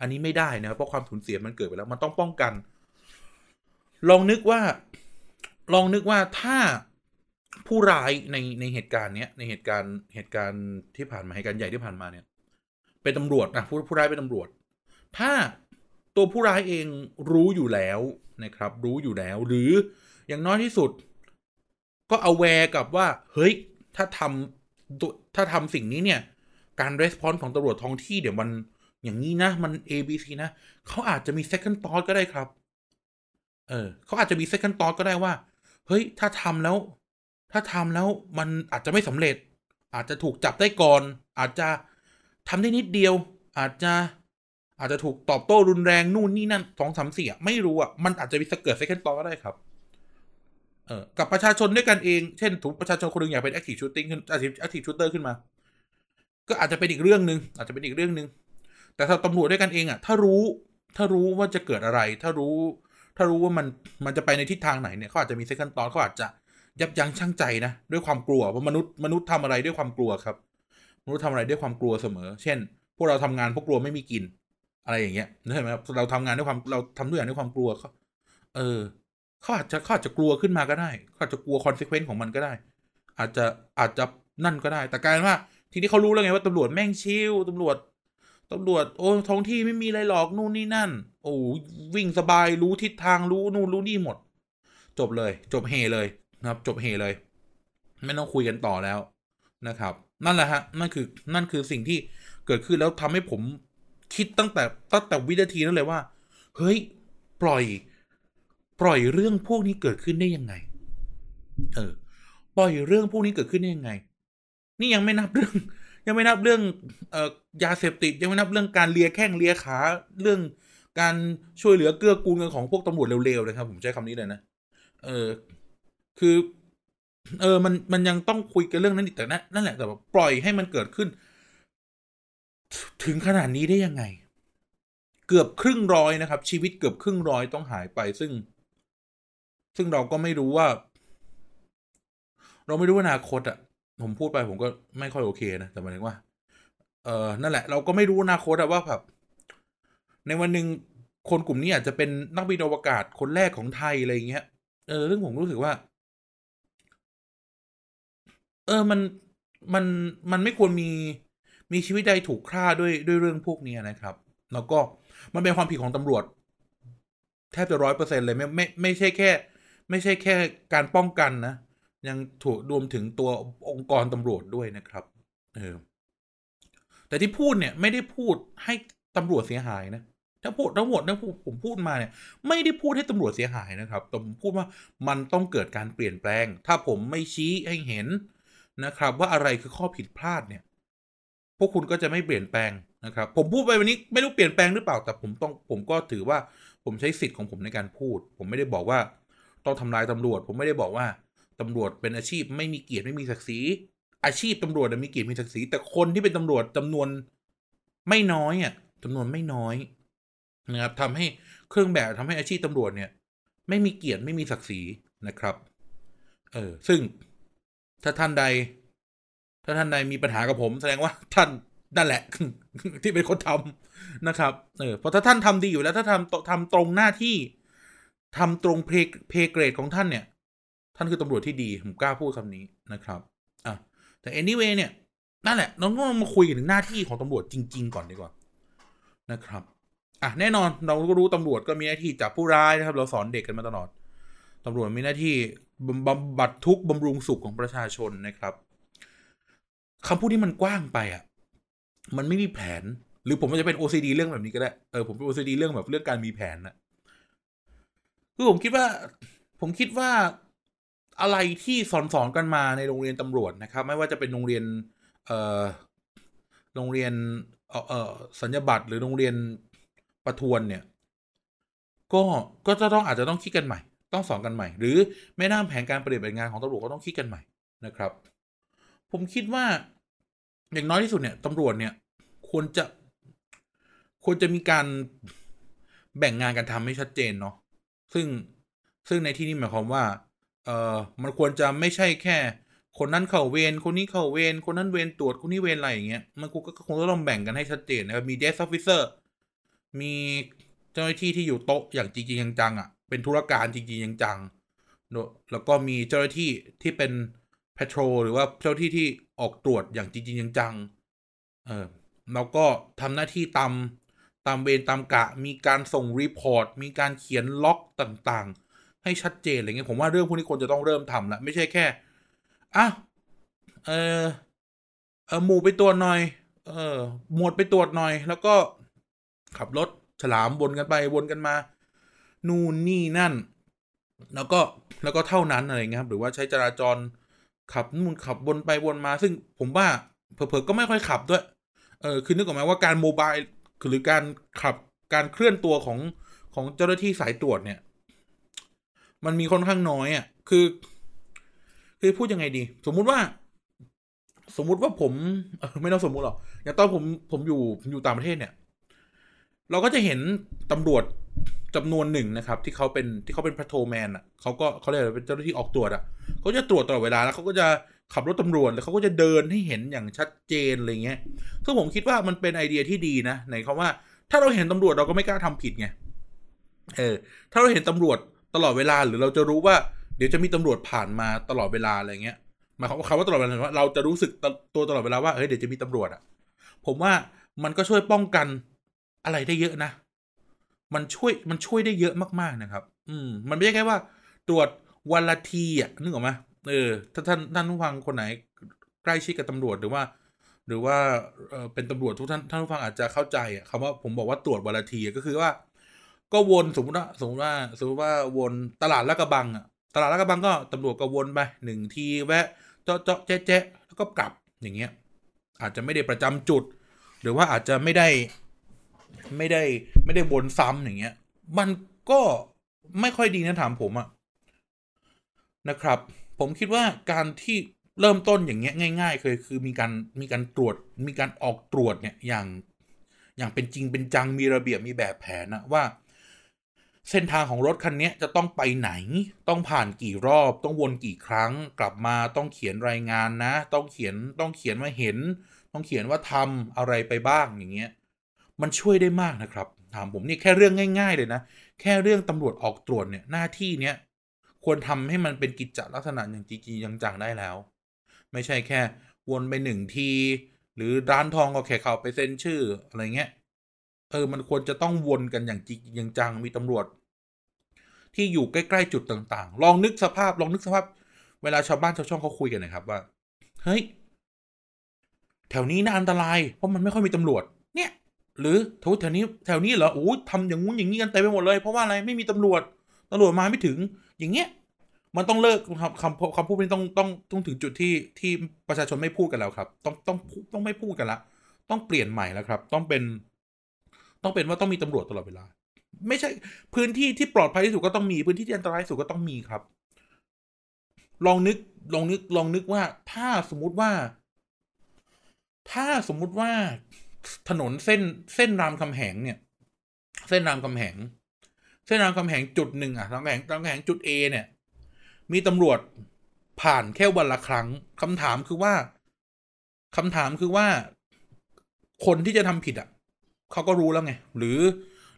อันนี้ไม่ได้นะเพราะความสูญเสียมันเกิดไปแล้ว มันต้องป้องกัน ลองนึกว่า ลองนึกว่าถ้าผู้ร้ายในในเหตุการณ์เนี้ยในเหตุการณ์เหตุการณ์ที่ผ่านมาเหตุการณ์ใหญ่ที่ผ่านมาเนี่ย เป็นตำรวจนะผู้ผู้ร้ายเป็นตำรวจ ถ้าตัวผู้ร้ายเองรู้อยู่แล้วนะครับ รู้อยู่แล้ว หรืออย่างน้อยที่สุด ก็เอาแวร์กับว่า เฮ้ย ถ้าทำถ้าทำสิ่งนี้เนี่ย การรีสปอนส์ของตำรวจท้องที่เดี๋ยวมันอย่างนี้นะ มัน A B C นะเขาอาจจะมี second thought ก็ได้ครับ เออเขาอาจจะมี second thought ก็ได้ว่า เฮ้ย ถ้าทำแล้ว ถ้าทำแล้วมันอาจจะไม่สำเร็จ อาจจะถูกจับได้ก่อน อาจจะทำได้นิดเดียว อาจจะอาจจะถูกตอบโต้รุนแรงนู่นนี่นั่นสองสามสี่อะไม่รู้อะ มันอาจจะมีสเกิด second thought ก็ได้ครับ เออกับประชาชนด้วยกันเอง เช่นถูกประชาชนคนหนึ่งอยากเป็น active shooting ขึ้น active shooter ขึ้นมา ก็อาจจะเป็นอีกเรื่องหนึ่งอาจจะเป็นอีกเรื่องหนึ่งแต่ถ้าตำรวจด้วยกันเองอะ ถ้ารู้ ถ้ารู้ว่าจะเกิดอะไร ถ้ารู้ ถ้ารู้ว่ามันมันจะไปในทิศทางไหนเนี่ยเขาอาจจะมี second thought เขาอาจจะยับยั้งชั่งใจนะด้วยความกลัวว่าะมนุษย์มนุษย์ทำอะไรด้วยความกลัวครับ มนุษย์ทำอะไรด้วยความกลัวเสมอ เช่น พวกเราทำงานพวกกลัวไม่มีกิน อะไรอย่างเงี้ยใช่ไหมครับเราทำงานด้วยความเราทำด้วยอย่างด้วยความกลัวเขาเออ เขาอาจจะเขาอาจจะกลัวขึ้นมาก็ได้เขาอาจจะกลัว consequence ของมันก็ได้ อาจจะอาจจะนั่นก็ได้ แต่กลายว่าทีนี้เขารู้แล้วไงว่าตำรวจแม่ง chill ตำรวจตำรวจโอ้ท้องที่ไม่มีอะไรหรอกนู่นนี่นั่น โอ้วิ่งสบายรู้ทิศทางรู้นู่นรู้นี่หมด จบเลย จบเฮเลยนะครับ จบเฮเลย ไม่ต้องคุยกันต่อแล้วนะครับ นั่นแหละฮะนั่นคือนั่นคือสิ่งที่เกิดขึ้นแล้วทำให้ผมคิดตั้งแต่ตั้งแต่วินาทีนั้นเลยว่า เฮ้ย ปล่อย ปล่อยเรื่องพวกนี้เกิดขึ้นได้ยังไง เออ ปล่อยเรื่องพวกนี้เกิดขึ้นได้ยังไง นี่ยังไม่นับเรื่อง ยังไม่นับเรื่องเอ่อยาเสพติด ยังไม่นับเรื่องการเลียแข้งเลียขา เรื่องการช่วยเหลือเกื้อกูลกันของพวกตำรวจเร็วๆนะครับ ผมใช้คำนี้เลยนะ เออ คือ เออ มัน มันยังต้องคุยกันเรื่องนั้นอีกแต่นั่นนั่นแหละ แต่ปล่อยให้มันเกิดขึ้น ถึงขนาดนี้ได้ยังไง เกือบครึ่งร้อยนะครับ ชีวิตเกือบครึ่งร้อยต้องหายไป ซึ่ง ซึ่งเราก็ไม่รู้ว่า เราไม่รู้ว่าอนาคตอะผมพูดไปผมก็ไม่ค่อยโอเคนะ แต่หมายถึงว่า เออนั่นแหละ เราก็ไม่รู้อนาคตอะว่าแบบในวันหนึ่งคนกลุ่มนี้อาจจะเป็นนักบินอวกาศคนแรกของไทยอะไรเงี้ย เออซึ่งผมรู้สึกว่า เออมันมันมันไม่ควรมีมีชีวิตใดถูกฆ่าด้วยด้วยเรื่องพวกนี้นะครับ แล้วก็มันเป็นความผิดของตำรวจ แทบจะร้อยเปอร์เซ็นเลยไม่ไม่ไม่ใช่แค่ ไม่ใช่แค่การป้องกันนะ ยังถูกรวมถึงตัวองค์กรตำรวจด้วยนะครับเออแต่ที่พูดเนี่ยไม่ได้พูดให้ตำรวจเสียหายนะทั้งพูดทั้งหมดนะผมพูดมาเนี่ย ไม่ได้พูดให้ตำรวจเสียหายนะครับแต่ผมพูดว่ามันต้องเกิดการเปลี่ยนแปลง ถ้าผมไม่ชี้ให้เห็นนะครับ ว่าอะไรคือข้อผิดพลาดเนี่ย พวกคุณก็จะไม่เปลี่ยนแปลงนะครับ ผมพูดไปวันนี้ไม่รู้เปลี่ยนแปลงหรือเปล่า แต่ผมต้องผมก็ถือว่าผมใช้สิทธิ์ของผมในการพูด ผมไม่ได้บอกว่า ต้องทำลายตำรวจ ผมไม่ได้บอกว่าตำรวจเป็นอาชีพไม่มีเกียรติไม่มีศักดิ์ศรีอาชีพตำรวจมีเกียรติมีศักดิ์ศรีแต่คนที่เป็นตำรวจจำนวนไม่น้อยอะจำนวนไม่น้อยนะครับทำให้เครื่องแบบทำให้อาชีพตำรวจเนี่ย ไม่มีเกียรติไม่มีศักดิ์ศรีนะครับเออซึ่งถ้าท่านใด ถ้าท่านใดมีปัญหากับผม แสดงว่าท่านนั่นแหละ ที่เป็นคนทำนะครับ เออเพราะถ้าท่านทำดีอยู่แล้ว ถ้าทำทำตรงหน้าที่ ทำตรงเพเพเกรดของท่านเนี่ย ท่านคือตำรวจที่ดี ผมกล้าพูดคำนี้นะครับอะแต่ anyway เนี่ยนั่นแหละเราต้องมาคุยถึงหน้าที่ของตำรวจจริง ๆ ก่อนดีกว่านะครับอะแน่นอนเราก็รู้ตำรวจก็มีหน้าที่จับผู้ร้ายนะครับ เราสอนเด็กกันมาตลอดตำรวจมีหน้าที่บำบัดทุกบำรุงสุขของประชาชนนะครับคำพูดที่มันกว้างไปอะ มันไม่มีแผน หรือผมมันจะเป็น OCD เรื่องแบบนี้ก็ได้ เออผมเป็น OCD เรื่องแบบเรื่องการมีแผนนะ คือผมคิดว่า ผมคิดว่าอะไรที่สอนสอนกันมาในโรงเรียนตำรวจนะครับ ไม่ว่าจะเป็นโรงเรียน เอ่อโรงเรียนเอ่อสัญญบัตรหรือโรงเรียนประทวนเนี่ย ก็ก็จะต้องอาจจะต้องคิดกันใหม่ ต้องสอนกันใหม่ หรือแม้น้แผนการปฏิบัติงานของตำรวจก็ต้องคิดกันใหม่นะครับ ผมคิดว่าอย่างน้อยที่สุดเนี่ยตำรวจเนี่ย ควรจะควรจะมีการแบ่งงานกันทำให้ชัดเจนเนาะ ซึ่งซึ่งในที่นี้หมายความว่า เอ่อมันควรจะไม่ใช่แค่ คนนั้นเข้าเวรคนนี้เข้าเวรคนนั้นเวรตรวจคนนี้เวรอะไรอย่างเงี้ยมันก็คงต้องแบ่งกันให้ชัดเจนนะครับมี desk officer มีเจ้าหน้าที่ที่อยู่โต๊ะอย่างจริงๆจังๆอะเป็นธุรการจริงๆจังๆแล้วก็มีเจ้าหน้าที่ที่เป็นพ a t r o l หรือว่าเจ้าที่ที่ออกตรวจอย่างจริงๆจังๆเออแล้วก็ทำหน้าที่ตาม ตามเวรตามกะ มีการส่งรีพอร์ต มีการเขียนล็อกต่างๆ ให้ชัดเจนอะไรเงี้ยผมว่าเรื่องพวกนี้ควรจะต้องเริ่มทำละไม่ใช่แค่อะเออเออหมู่ไปตัวจหน่อย เออ หมวดไปตรวจหน่อย แล้วก็ขับรถฉลามวนกันไปวนกันมา นู่นนี่นั่น แล้วก็แล้วก็เท่านั้นอะไรเงี้ยครับ หรือว่าใช้จราจรขับนู่นขับวนไปวนมา ซึ่งผมว่าเผลอๆก็ไม่ค่อยขับด้วย เออคือนึกออกไหมว่าการโมบาย หรือการขับการเคลื่อนตัวของของเจ้าหน้าที่สายตรวจเนี่ย มันมีค่อนข้างน้อยอะ่ะ คือ คือพูดยังไงดี สมมุติว่า สมมุติว่าผมไม่ต้องสมมุติหรอกอย่างตอนผมผมอยู่อยู่ต่างประเทศเนี่ย เราก็จะเห็นตำรวจจำนวนหนึ่งนะครับ ที่เขาเป็นที่เขาเป็นพระโทแมนอะเขาก็เขาเรียกเป็นเจ้าหน้าที่ออกตรวจอะเขาจะตรวจตลอดเวลาแล้วเขาก็จะ ขับรถตำรวจแล้วเขาก็จะเดินให้เห็นอย่างชัดเจนอะไรเงี้ยซึ่งผมคิดว่ามันเป็นไอเดียที่ดีนะในคำว่า ถ้าเราเห็นตำรวจเราก็ไม่กล้าทำผิดไงเออถ้าเราเห็นตำรวจตลอดเวลาหรือเราจะรู้ว่าเดี๋ยวจะมีตำรวจผ่านมาตลอดเวลาอะไรเงี้ยหมายความว่าคำว่าตลอดเวลาว่าเราจะรู้สึกตัวตลอดเวลาว่าเฮ้ยเดี๋ยวจะมีตำรวจอะ ผมว่ามันก็ช่วยป้องกันอะไรได้เยอะนะ มันช่วยมันช่วยได้เยอะมากๆนะครับ อืม มันไม่ใช่แค่ว่า ตรวจวันละทีอะนึกออกไหม เออถ้าท่านท่านผู้ฟังคนไหนใกล้ชิดกับตำรวจหรือว่า หรือว่าเออเป็นตำรวจทุกท่านท่านผู้ฟังอาจจะเข้าใจอะคำว่าผมบอกว่าตรวจวันละทีก็คือว่า ก็วนสมมติว่าสมมติว่าสมมติว่าวนตลาดละกระบังอะตลาดละกระบังก็ตำรวจก็วนไปหนึ่งทีแวะเจาะเจาะแจ๊ะแจ๊ะแล้วก็กลับอย่างเงี้ย อาจจะไม่ได้ประจำจุด หรือว่าอาจจะไม่ได้ไม่ได้ไม่ได้วนซ้ำอย่างเงี้ย มันก็ไม่ค่อยดีนะถามผมอะนะครับ ผมคิดว่าการที่เริ่มต้นอย่างเงี้ยง่าย ๆ เคยคือมีการมีการตรวจมีการออกตรวจเนี่ยอย่างอย่างเป็นจริงเป็นจังมีระเบียบมีแบบแผนนะว่า เส้นทางของรถคันนี้จะต้องไปไหน ต้องผ่านกี่รอบ ต้องวนกี่ครั้ง กลับมาต้องเขียนรายงานนะ ต้องเขียนต้องเขียนว่าเห็น ต้องเขียนว่าทำอะไรไปบ้างอย่างเงี้ยมันช่วยได้มากนะครับ ถามผมนี่แค่เรื่องง่าย ๆ เลยนะ แค่เรื่องตำรวจออกตรวจเนี่ยหน้าที่เนี้ย ควรทำให้มันเป็นกิจจลักษณะอย่างจริงจังๆได้แล้ว ไม่ใช่แค่วนไปหนึ่งทีหรือร้านทองก็แค่เข้าไปเซ็นชื่ออะไรเงี้ยเออมันควรจะต้องวนกันอย่างจริงอย่างจังมีตำรวจ ที่อยู่ใกล้ๆจุดต่างๆ ลองนึกสภาพลองนึกสภาพ เวลาชาวบ้านชาวช่องเขาคุยกันนะครับว่า เฮ้ย แถวนี้น่าอันตรายเพราะมันไม่ค่อยมีตำรวจ เนี่ย หรือแถวแถวนี้แถวนี้เหรอโอ้ทำอย่างงู้นอย่างนี้กันเต็มไปหมดเลย เพราะว่าอะไรไม่มีตำรวจตำรวจมาไม่ถึง อย่างเงี้ยมันต้องเลิกคำคำคำพูดนี้ต้องต้องต้องถึงจุดที่ที่ประชาชนไม่พูดกันแล้วครับ ต้องต้องต้องไม่พูดกันละ ต้องเปลี่ยนใหม่แล้วครับ ต้องเป็น ต้องเป็นว่าต้องมีตำรวจตลอดเวลา ไม่ใช่พื้นที่ที่ปลอดภัยที่สุดก็ต้องมีพื้นที่ที่อันตรายที่สุดก็ต้องมีครับ ลองนึกลองนึกลองนึกว่า ถ้าสมมุติว่า ถ้าสมมุติว่าถนนเส้นเส้นรามคำแหงเนี่ย เส้นรามคำแหง เส้นรามคำแหงจุดหนึ่งอะรามคำแหงรามคำแหงจุด A เนี่ย มีตำรวจผ่านแค่วันละครั้งคำถามคือว่าคำถามคือว่า คนที่จะทำผิดอะเขาก็รู้แล้วไง หรือ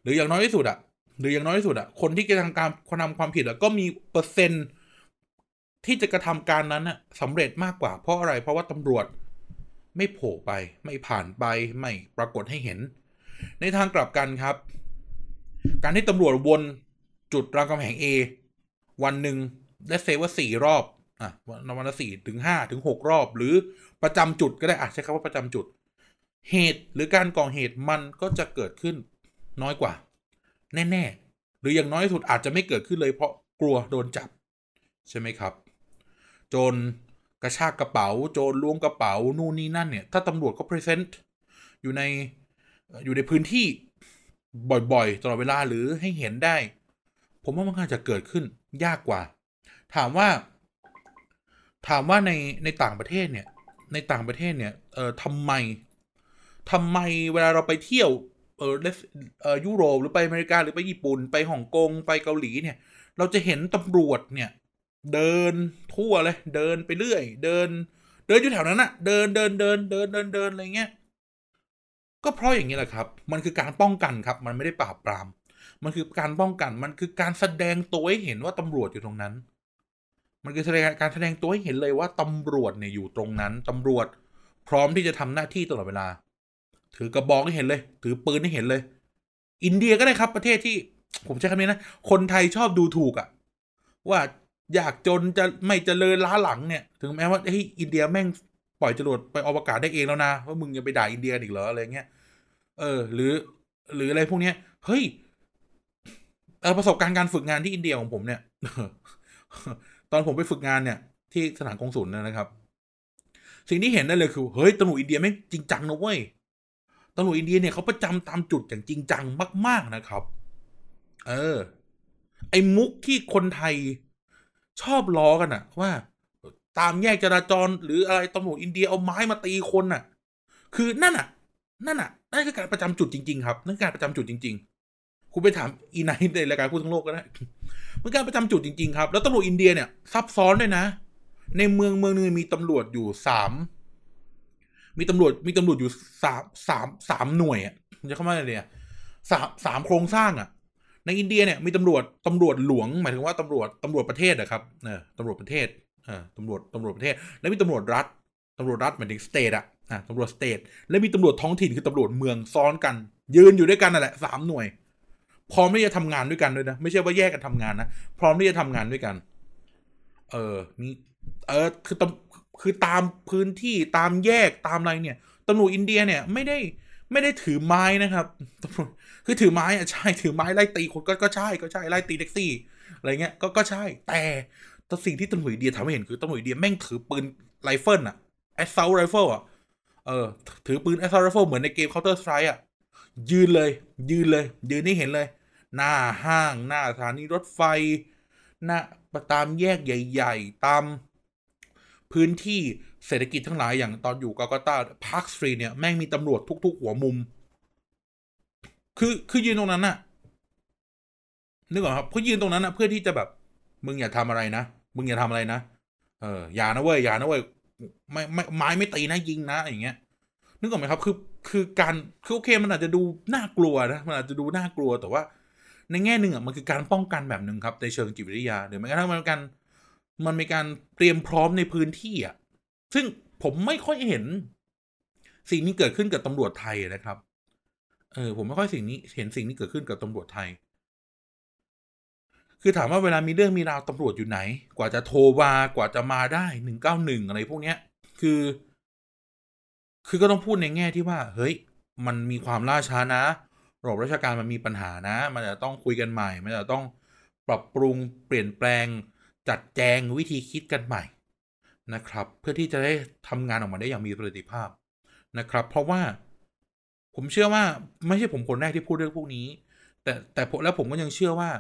หรืออย่างน้อยที่สุดอะหรืออย่างน้อยที่สุดอะคนที่จะทำการทำความผิดอะก็มีเปอร์เซ็นต์ที่จะกระทำการนั้นอะสำเร็จมากกว่า เพราะอะไร เพราะว่าตำรวจไม่โผล่ไป ไม่ผ่านไป ไม่ปรากฏให้เห็น ในทางกลับกันครับ การที่ตำรวจวนจุดรามคำแหง A วันหนึ่งได้เซว่าสี่รอบอะวันละสี่ถึงห้าถึงหกรอบ หรือประจำจุดก็ได้อะใช้คำว่าประจำจุด เหตุหรือการก่อเหตุมันก็จะเกิดขึ้นน้อยกว่า แน่ๆ หรืออย่างน้อยที่สุดอาจจะไม่เกิดขึ้นเลยเพราะกลัวโดนจับ ใช่ไหมครับจรกระชากกระเป๋า โจรล้วงกระเป๋า นู่นนี่นั่นเนี่ย ถ้าตำรวจก็พรีเซนต์อยู่ในอยู่ในพื้นที่ บ่อยๆตลอดเวลาหรือให้เห็นได้ ผมว่ามันอาจจะเกิดขึ้นยากกว่า ถามว่า ถามว่าในในต่างประเทศเนี่ย ในต่างประเทศเนี่ยเอ่อทำไมทำไมเวลาเราไปเที่ยวเออเออยุโรปหรือไปอเมริกาหรือไปญี่ปุ่น ไปฮ่องกงไปเกาหลีเนี่ย เราจะเห็นตำรวจเนี่ย เดินทั่วเลย เดินไปเรื่อย เดิน เดินอยู่แถวนั้นอะเดินเดินเดินเดินเดินเดินอะไรเงี้ย ก็เพราะอย่างนี้แหละครับ มันคือการป้องกันครับ มันไม่ได้ปราบปราม มันคือการป้องกัน มันคือการแสดงตัวให้เห็นว่าตำรวจอยู่ตรงนั้น มันคือแสดงการแสดงตัวให้เห็นเลยว่าตำรวจเนี่ยอยู่ตรงนั้นตำรวจพร้อมที่จะทำหน้าที่ตลอดเวลา ถือกระบอกให้เห็นเลย ถือปืนให้เห็นเลย อินเดียก็ได้ครับประเทศที่ ผมใช้คำนี้นะ คนไทยชอบดูถูกอะว่าอยากจนจะไม่เจริญล้าหลังเนี่ย ถึงแม้ว่าเฮ้ยอินเดียแม่ง ปล่อยจรวดไปอวกาศได้เองแล้วนะว่ามึงยังไปด่าอินเดียอีกเหรออะไรเงี้ยเออ หรือ หรืออะไรพวกเนี้ยเฮ้ยเออประสบการณ์การฝึกงานที่อินเดียของผมเนี่ยตอนผมไปฝึกงานเนี่ย ที่สถานกงสุลนะครับ สิ่งที่เห็นได้เลยคือเฮ้ยตำรวจอินเดียไม่จริงจังนะเว้ยตำรวจอินเดียเนี่ยเขาประจำตามจุดอย่างจริงจังมาก ๆนะครับ เออ ไอ้มุกที่คนไทยชอบล้อกันอะว่า ตามแยกจราจร หรืออะไรตำรวจอินเดียเอาไม้มาตีคนน่ะ คือนั่นอะ นั่นอะนั่นคือการประจำจุดจริง ๆ ครับนั่นการประจำจุดจริง ๆ คุณไปถามอีไนท์ในรายการพูดทั้งโลกก็ได้มันการประจำจุดจริง ๆ ครับ แล้วตำรวจอินเดียเนี่ยซับซ้อนด้วยนะ ในเมืองเมืองนึงมีตำรวจอยู่สามมีตำรวจมีตำรวจอยู่สามสามสามหน่วยอะจะเข้ามาอะไรเนี่ยสามสามโครงสร้างอะ ในอินเดียเนี่ยมีตำรวจตำรวจหลวงหมายถึงว่าตำรวจตำรวจประเทศอะครับเออตำรวจประเทศ อ่าตำรวจตำรวจประเทศ แล้วมีตำรวจรัฐตำรวจรัฐหมายถึงสเตทอะอ่าตำรวจสเตทแล้วมีตำรวจท้องถิ่นคือตำรวจเมืองซ้อนกัน ยืนอยู่ด้วยกันนั่นแหละสามหน่วย พร้อมที่จะทำงานด้วยกันด้วยนะ ไม่ใช่ว่าแยกกันทำงานนะ พร้อมที่จะทำงานด้วยกัน เออมีเออคือตคือตามพื้นที่ตามแยกตามอะไรเนี่ยตำรวจอินเดียเนี่ยไม่ได้ไม่ได้ถือไม้นะครับตำรวจคือถือไม้อะใช่ถือไม้ไล่ตีคนก็ก็ใช่ก็ใช่ไล่ตีแท็กซี่อะไรเงี้ยก็ก็ใช่ แต่ แต่สิ่งที่ตำรวจเดียทำให้เห็นคือตำรวจเดียแม่งถือปืนไรเฟิลอะแอสซ u ลไรเฟิลอะเออ ถือปืนแอสซ u ลไรเฟิลเหมือนในเกม Counter Strike อะยืนเลย ยืนเลย ยืนนี่เห็นเลย หน้าห้าง หน้าสถานีรถไฟ หน้าตามแยกใหญ่ ๆ ตามพื้นที่เศรษฐกิจทั้งหลายอย่างตอนอยู่กาลาตาพาร์คสตรีเนี่ย แม่งมีตำรวจทุก ๆ หัวมุม คือคือยืนตรงนั้นอะนึกออกครับเขายืนตรงนั้นนะเพื่อที่จะแบบ มึงอย่าทำอะไรนะ มึงอย่าทำอะไรนะเอออย่านะเว้ยอย่านะเว้ยไม่ไม่ไม้ไม่ตีนะยิงนะอย่างเงี้ย นึกออกไหมครับ คือคือการคือโอเคมันอาจจะดูน่ากลัวนะมันอาจจะดูน่ากลัวแต่ว่า ในแง่หนึ่งอะมันคือการป้องกันแบบหนึ่งครับ ในเชิงจิตวิทยาหรือแม้กระทั่งมันการมันมีการเตรียมพร้อมในพื้นที่อะซึ่งผมไม่ค่อยเห็น สิ่งนี้เกิดขึ้นกับตำรวจไทยนะครับ เออ ผมไม่ค่อยสิ่งนี้ เห็นสิ่งนี้เกิดขึ้นกับตำรวจไทย คือถามว่าเวลามีเรื่องมีราวตำรวจอยู่ไหน กว่าจะโทรมากว่าจะมาได้หนึ่งเก้าหนึ่งอะไรพวกเนี้ย คือ คือก็ต้องพูดในแง่ที่ว่า เฮ้ย มันมีความล่าช้านะ ระบบราชการมันมีปัญหานะ มันจะต้องคุยกันใหม่ มันจะต้องปรับปรุงเปลี่ยนแปลง จัดแจงวิธีคิดกันใหม่นะครับ เพื่อที่จะได้ทำงานออกมาได้อย่างมีประสิทธิภาพนะครับ เพราะว่าผมเชื่อว่าไม่ใช่ผมคนแรกที่พูดเรื่องพวกนี้ แต่แต่แล้วผมก็ยังเชื่อว่า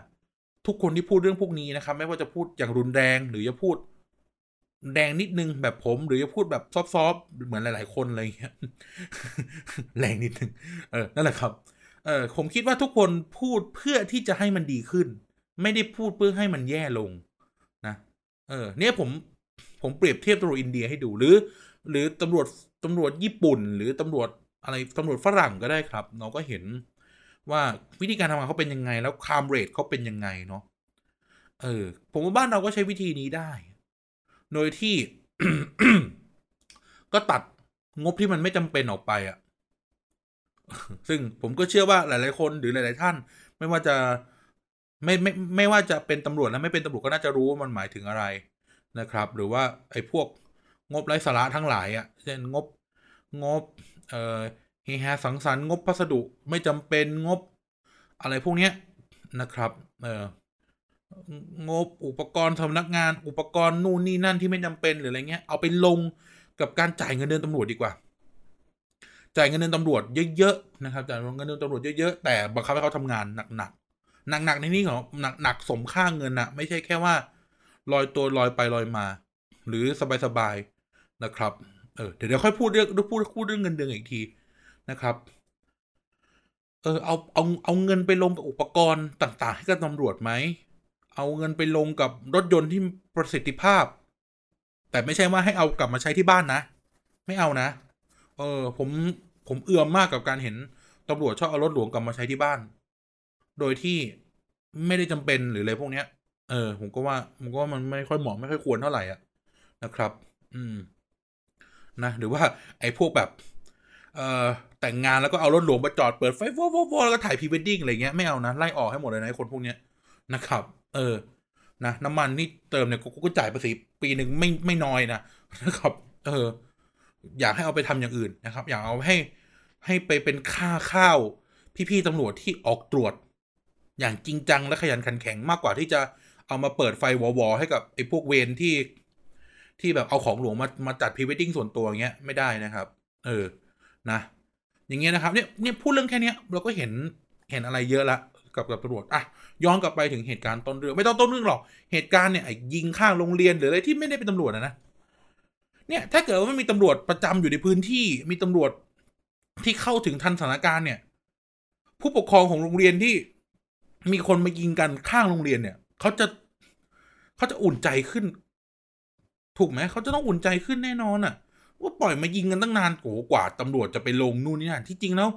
ทุกคนที่พูดเรื่องพวกนี้นะครับ ไม่ว่าจะพูดอย่างรุนแรงหรือจะพูด แดงนิดนึงแบบผมหรือจะพูดแบบซอฟๆเหมือนหลาย ๆ คนอะไรเงี้ยแรงนิดนึงเออนั่นแหละครับเออผมคิดว่าทุกคนพูดเพื่อที่จะให้มันดีขึ้น ไม่ได้พูดเพื่อให้มันแย่ลงนะเออเนี่ยผมผมเปรียบเทียบตำรวจอินเดียให้ดูหรือ หรือตำรวจตำรวจญี่ปุ่น หรือตำรวจอะไรตำรวจฝรั่งก็ได้ครับ เราก็เห็น ว่าวิธีการทำงานเขาเป็นยังไง แล้วคามเรทเขาเป็นยังไงเนาะเออ ผมว่าบ้านเราก็ใช้วิธีนี้ได้ โดยที่ก็ตัดงบที่มันไม่จำเป็นออกไปอะ่ะ ซึ่งผมก็เชื่อว่าหลาย ๆ คนหรือหลาย ๆ ท่าน ไม่ว่าจะไม่ไม่ไม่ว่าจะเป็นตำรวจและไม่เป็นตำรวจก็น่าจะรู้ว่ามันหมายถึงอะไรนะครับ หรือว่าไอ้พวกงบไร้สาระทั้งหลายอะ่ะเช่นงบงบ เอ่อ เฮฮาสังสรรค์งบพัสดุไม่จำเป็นงบอะไรพวกเนี้ยนะครับ เอองบอุปกรณ์สำนักงานอุปกรณ์นู่นนี่นั่นที่ไม่จำเป็นหรืออะไรเงี้ยเอาไปลงกับการจ่ายเงินเดือนตำรวจดีกว่า จ่ายเงินเดือนตำรวจเยอะๆนะครับจ่ายเงินเดือนตำรวจเยอะๆแต่บังคับให้เขาทำงานหนักๆหนักๆในนี้ของหนักๆสมค่าเงินนะไม่ใช่แค่ว่าลอยตัวลอยไปลอยมา หรือสบายๆนะครับ เออเดี๋ยวเดี๋ยวค่อยพูดเรื่องพูดพูดเรื่องเงินเดือนอีกที นะครับ เออเอาเอาเอาเงินไปลงกับอุปกรณ์ต่าง ๆ ให้กับตำรวจไหม เอาเงินไปลงกับรถยนต์ที่ประสิทธิภาพ แต่ไม่ใช่ว่าให้เอากลับมาใช้ที่บ้านนะ ไม่เอานะ เออ ผมผมเอื่อมมากกับการเห็นตำรวจชอบเอารถหลวงกลับมาใช้ที่บ้าน โดยที่ไม่ได้จำเป็นหรืออะไรพวกเนี้ย เออ ผมก็ว่าผมก็ว่ามันไม่ค่อยเหมาะไม่ค่อยควรเท่าไหร่อะนะครับ อืม นะ หรือว่า ไอ้พวกแบบ เอ่อ แต่งงานแล้วก็เอารถหลวงมาจอดเปิดไฟวอวอแล้วก็ถ่ายพรีเวดดิ้งอะไรเงี้ยไม่เอานะไล่ออกให้หมดเลยนะคนพวกเนี้ยนะครับ เออนะน้ำมันนี่เติมเนี่ยกูก็จ่ายภาษีปีหนึ่งไม่ไม่น้อยนะนะครับ เออ อยากให้เอาไปทำอย่างอื่นนะครับ อยากเอาให้ให้ไปเป็นค่าข้าว พี่ๆตำรวจที่ออกตรวจ อย่างจริงจังและขยันขันแข็งมากกว่าที่จะเอามาเปิดไฟวอๆให้กับไอ้พวกเวรที่ที่แบบเอาของหลวงมามาจัดพรีเวดดิ้งส่วนตัวอย่างเงี้ยไม่ได้นะครับ เออนะ อย่างเงี้ยนะครับเนี่ยเนี่ยพูดเรื่องแค่เนี้ยเราก็เห็นเห็นอะไรเยอะละกับกับตำรวจอะย้อนกลับไปถึงเหตุการณ์ต้นเรื่องไม่ต้องต้นเรื่องหรอกเหตุการณ์เนี่ยไอ้ยิงข้างโรงเรียนหรืออะไรที่ไม่ได้เป็นตำรวจนะนะเนี่ยถ้าเกิดว่าไม่มีตำรวจประจำอยู่ในพื้นที่มีตำรวจที่เข้าถึงทันสถานการณ์เนี่ย ผู้ปกครองของโรงเรียนที่มีคนมายิงกันข้างโรงเรียนเนี่ยเขาจะเขาจะอุ่นใจขึ้น ถูกไหมเขาจะต้องอุ่นใจขึ้นแน่นอนอะ ว่าปล่อยมายิงกันตั้งนานโอ้กว่าตำรวจจะไปลงนู่นนี่นั่นที่จริงแล้ว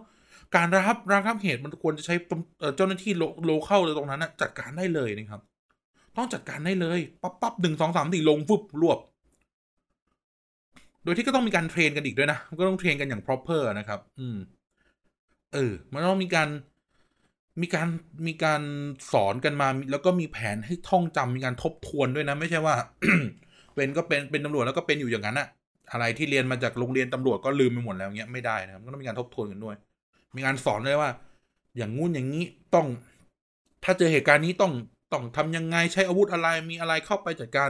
การรับรับเหตุมันควรจะใช้เจ้าหน้าที่โลเข้าเลยตรงนั้นนะจัดการได้เลยนะครับ ต้องจัดการได้เลยปั๊บปั๊บหนึ่งสองสามสี่ลงฟึบรวบ โดยที่ก็ต้องมีการเทรนกันอีกด้วยนะก็ต้องเทรนกันอย่าง proper นะครับ อืม เออ มันต้องมีการมีการมีการสอนกันมา แล้วก็มีแผนให้ท่องจำมีการทบทวนด้วยนะ ไม่ใช่ว่า เป็นก็เป็นเป็นตำรวจแล้วก็เป็นอยู่อย่างนั้นอะ อะไรที่เรียนมาจากโรงเรียนตำรวจก็ลืมไปหมดแล้วเงี้ยไม่ได้นะครับก็ต้องมีการทบทวนกันด้วย มีการสอนเลยว่า อย่างงู้นอย่างนี้ต้อง ถ้าเจอเหตุการณ์นี้ต้องต้องทำยังไงใช้อาวุธอะไรมีอะไรเข้าไปจัดการ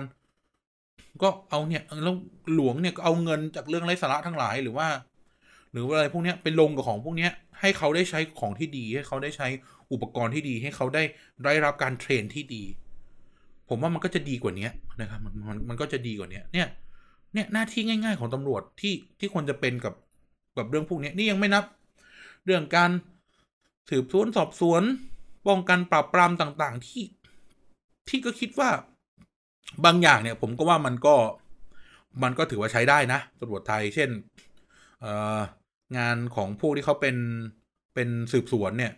ก็เอาเนี่ยแล้วหลวงเนี่ยก็เอาเงินจากเรื่องไร้สาระทั้งหลายหรือว่า หรือว่าอะไรพวกนี้ไปลงกับของพวกนี้ให้เขาได้ใช้ของที่ดีให้เขาได้ใช้อุปกรณ์ที่ดี ให้เขาได้ได้รับการเทรนที่ดี ผมว่ามันก็จะดีกว่านี้นะครับมันมันมันก็จะดีกว่านี้เนี่ย เนี่ยหน้าที่ง่าย ๆ ของตำรวจที่ที่ควรจะเป็นกับกับเรื่องพวกนี้นี่ยังไม่นับ เรื่องการสืบสวนสอบสวนป้องกันปราบปรามต่างๆ ที่ที่ก็คิดว่าบางอย่างเนี่ย ผมก็ว่ามันก็มันก็ถือว่าใช้ได้นะตำรวจไทย เช่นงานของพวกที่เขาเป็นเป็นสืบสวนเนี่ย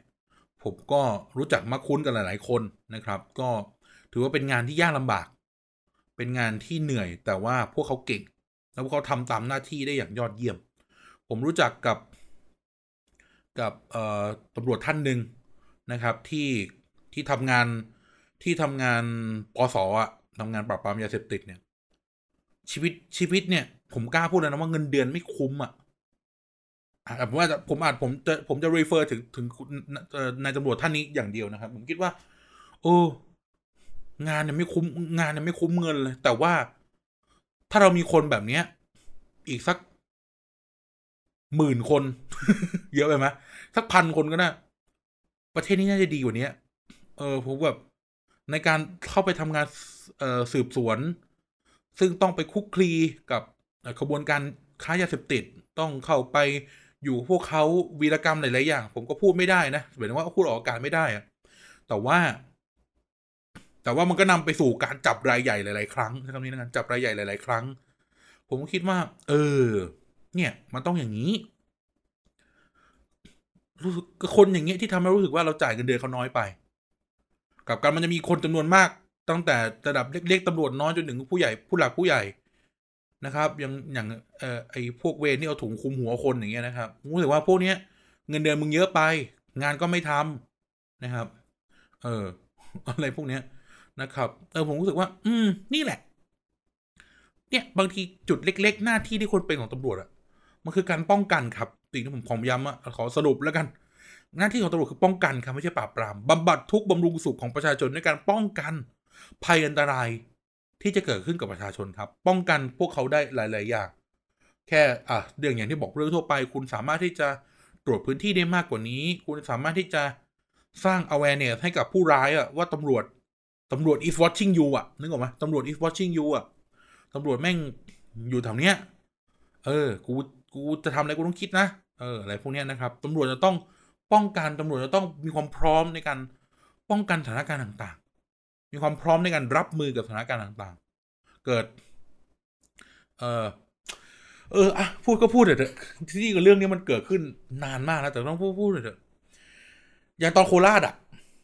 ผมก็รู้จักมักคุ้นกันหลาย ๆ คนนะครับ ก็ถือว่าเป็นงานที่ยากลำบาก เป็นงานที่เหนื่อยแต่ว่าพวกเขาเก่ง แล้วพวกเขาทำตามหน้าที่ได้อย่างยอดเยี่ยม ผมรู้จักกับกับตำรวจท่านหนึ่งนะครับที่ที่ทำงานที่ทำงานปอสอะทำงานปราบปรามยาเสพติดเนี่ย ชีวิตชีวิตเนี่ย ผมกล้าพูดเลยนะว่าเงินเดือนไม่คุ้มอะ่ะผมว่าผมอาจผมจะผมจะรีเฟอร์ถึงถึงนายตำรวจท่านนี้อย่างเดียวนะครับ ผมคิดว่า โอ้ งานเนี่ยไม่คุ้มงานเนี่ยไม่คุ้มเงินเลย แต่ว่าถ้าเรามีคนแบบเนี้ย อีกสักหมื่นคน เยอะไปไหมสักพันคนก็ได้ประเทศนี้น่าจะดีกว่านี้เออผมแบบในการเข้าไปทำงานเออสืบสวน ซึ่งต้องไปคุกคลีกับขบวนการค้ายาเสพติด ต้องเข้าไปอยู่พวกเขาวีรกรรมหลาย ๆ อย่าง ผมก็พูดไม่ได้นะหมายถึงว่าพูดออกอากาศไม่ได้อะแต่ว่า แต่ว่ามันก็นำไปสู่การจับรายใหญ่หลาย ๆ ครั้งใช้คำนี้นะจับรายใหญ่หลาย ๆ ครั้ง ผมก็คิดว่า เออ เนี่ย มันต้องอย่างนี้รู้สึกคนอย่างเงี้ยที่ทำให้รู้สึกว่าเราจ่ายเงินเดือนเขาน้อยไป กับการมันจะมีคนจำนวนมาก ตั้งแต่ระดับเล็กๆตำรวจน้อยจนถึงผู้ใหญ่ผู้หลักผู้ใหญ่นะครับอย่างอย่างเอ่อไอพวกเวรที่เอาถุงคุมหัวคนอย่างเงี้ยนะครับรู้สึกว่าพวกเนี้ยเงินเดือนมึงเยอะไป งานก็ไม่ทำนะครับ เอออะไรพวกเนี้ย นะครับเออผมรู้สึกว่า อืม นี่แหละ เนี่ยบางทีจุดเล็ก ๆ หน้าที่ที่ควรเป็นของตำรวจอะมันคือการป้องกันครับสิ่งที่ผมขอย้ำอะขอสรุปแล้วกัน หน้าที่ของตำรวจคือป้องกันครับไม่ใช่ปราบปรามบำบัดทุกบำรุงสุขของประชาชนในการป้องกัน ภัยอันตรายที่จะเกิดขึ้นกับประชาชนครับ ป้องกันพวกเขาได้หลาย ๆ อย่าง แค่อะเรื่องอย่างที่บอกเรื่องทั่วไป คุณสามารถที่จะตรวจพื้นที่ได้มากกว่านี้ คุณสามารถที่จะสร้าง awareness ให้กับผู้ร้ายอะว่าตำรวจ ตำรวจ is watching you อะนึกออกไหมตำรวจ is watching you อะตำรวจแม่งอยู่แถวเนี้ย เออ กู กูจะทำอะไรกูต้องคิดนะ เออ อะไรพวกเนี้ยนะครับ ตำรวจจะต้องป้องกันตำรวจจะต้องมีความพร้อมในการป้องกันสถานการณ์ต่างๆ มีความพร้อมในการรับมือกับสถานการณ์ต่างๆ เกิด เออเอออะพูดก็พูดเถอะที่กับเรื่องนี้มันเกิดขึ้นนานมากแล้วแต่ต้องพูดพูดเถอะอย่างตอนโคราชอะ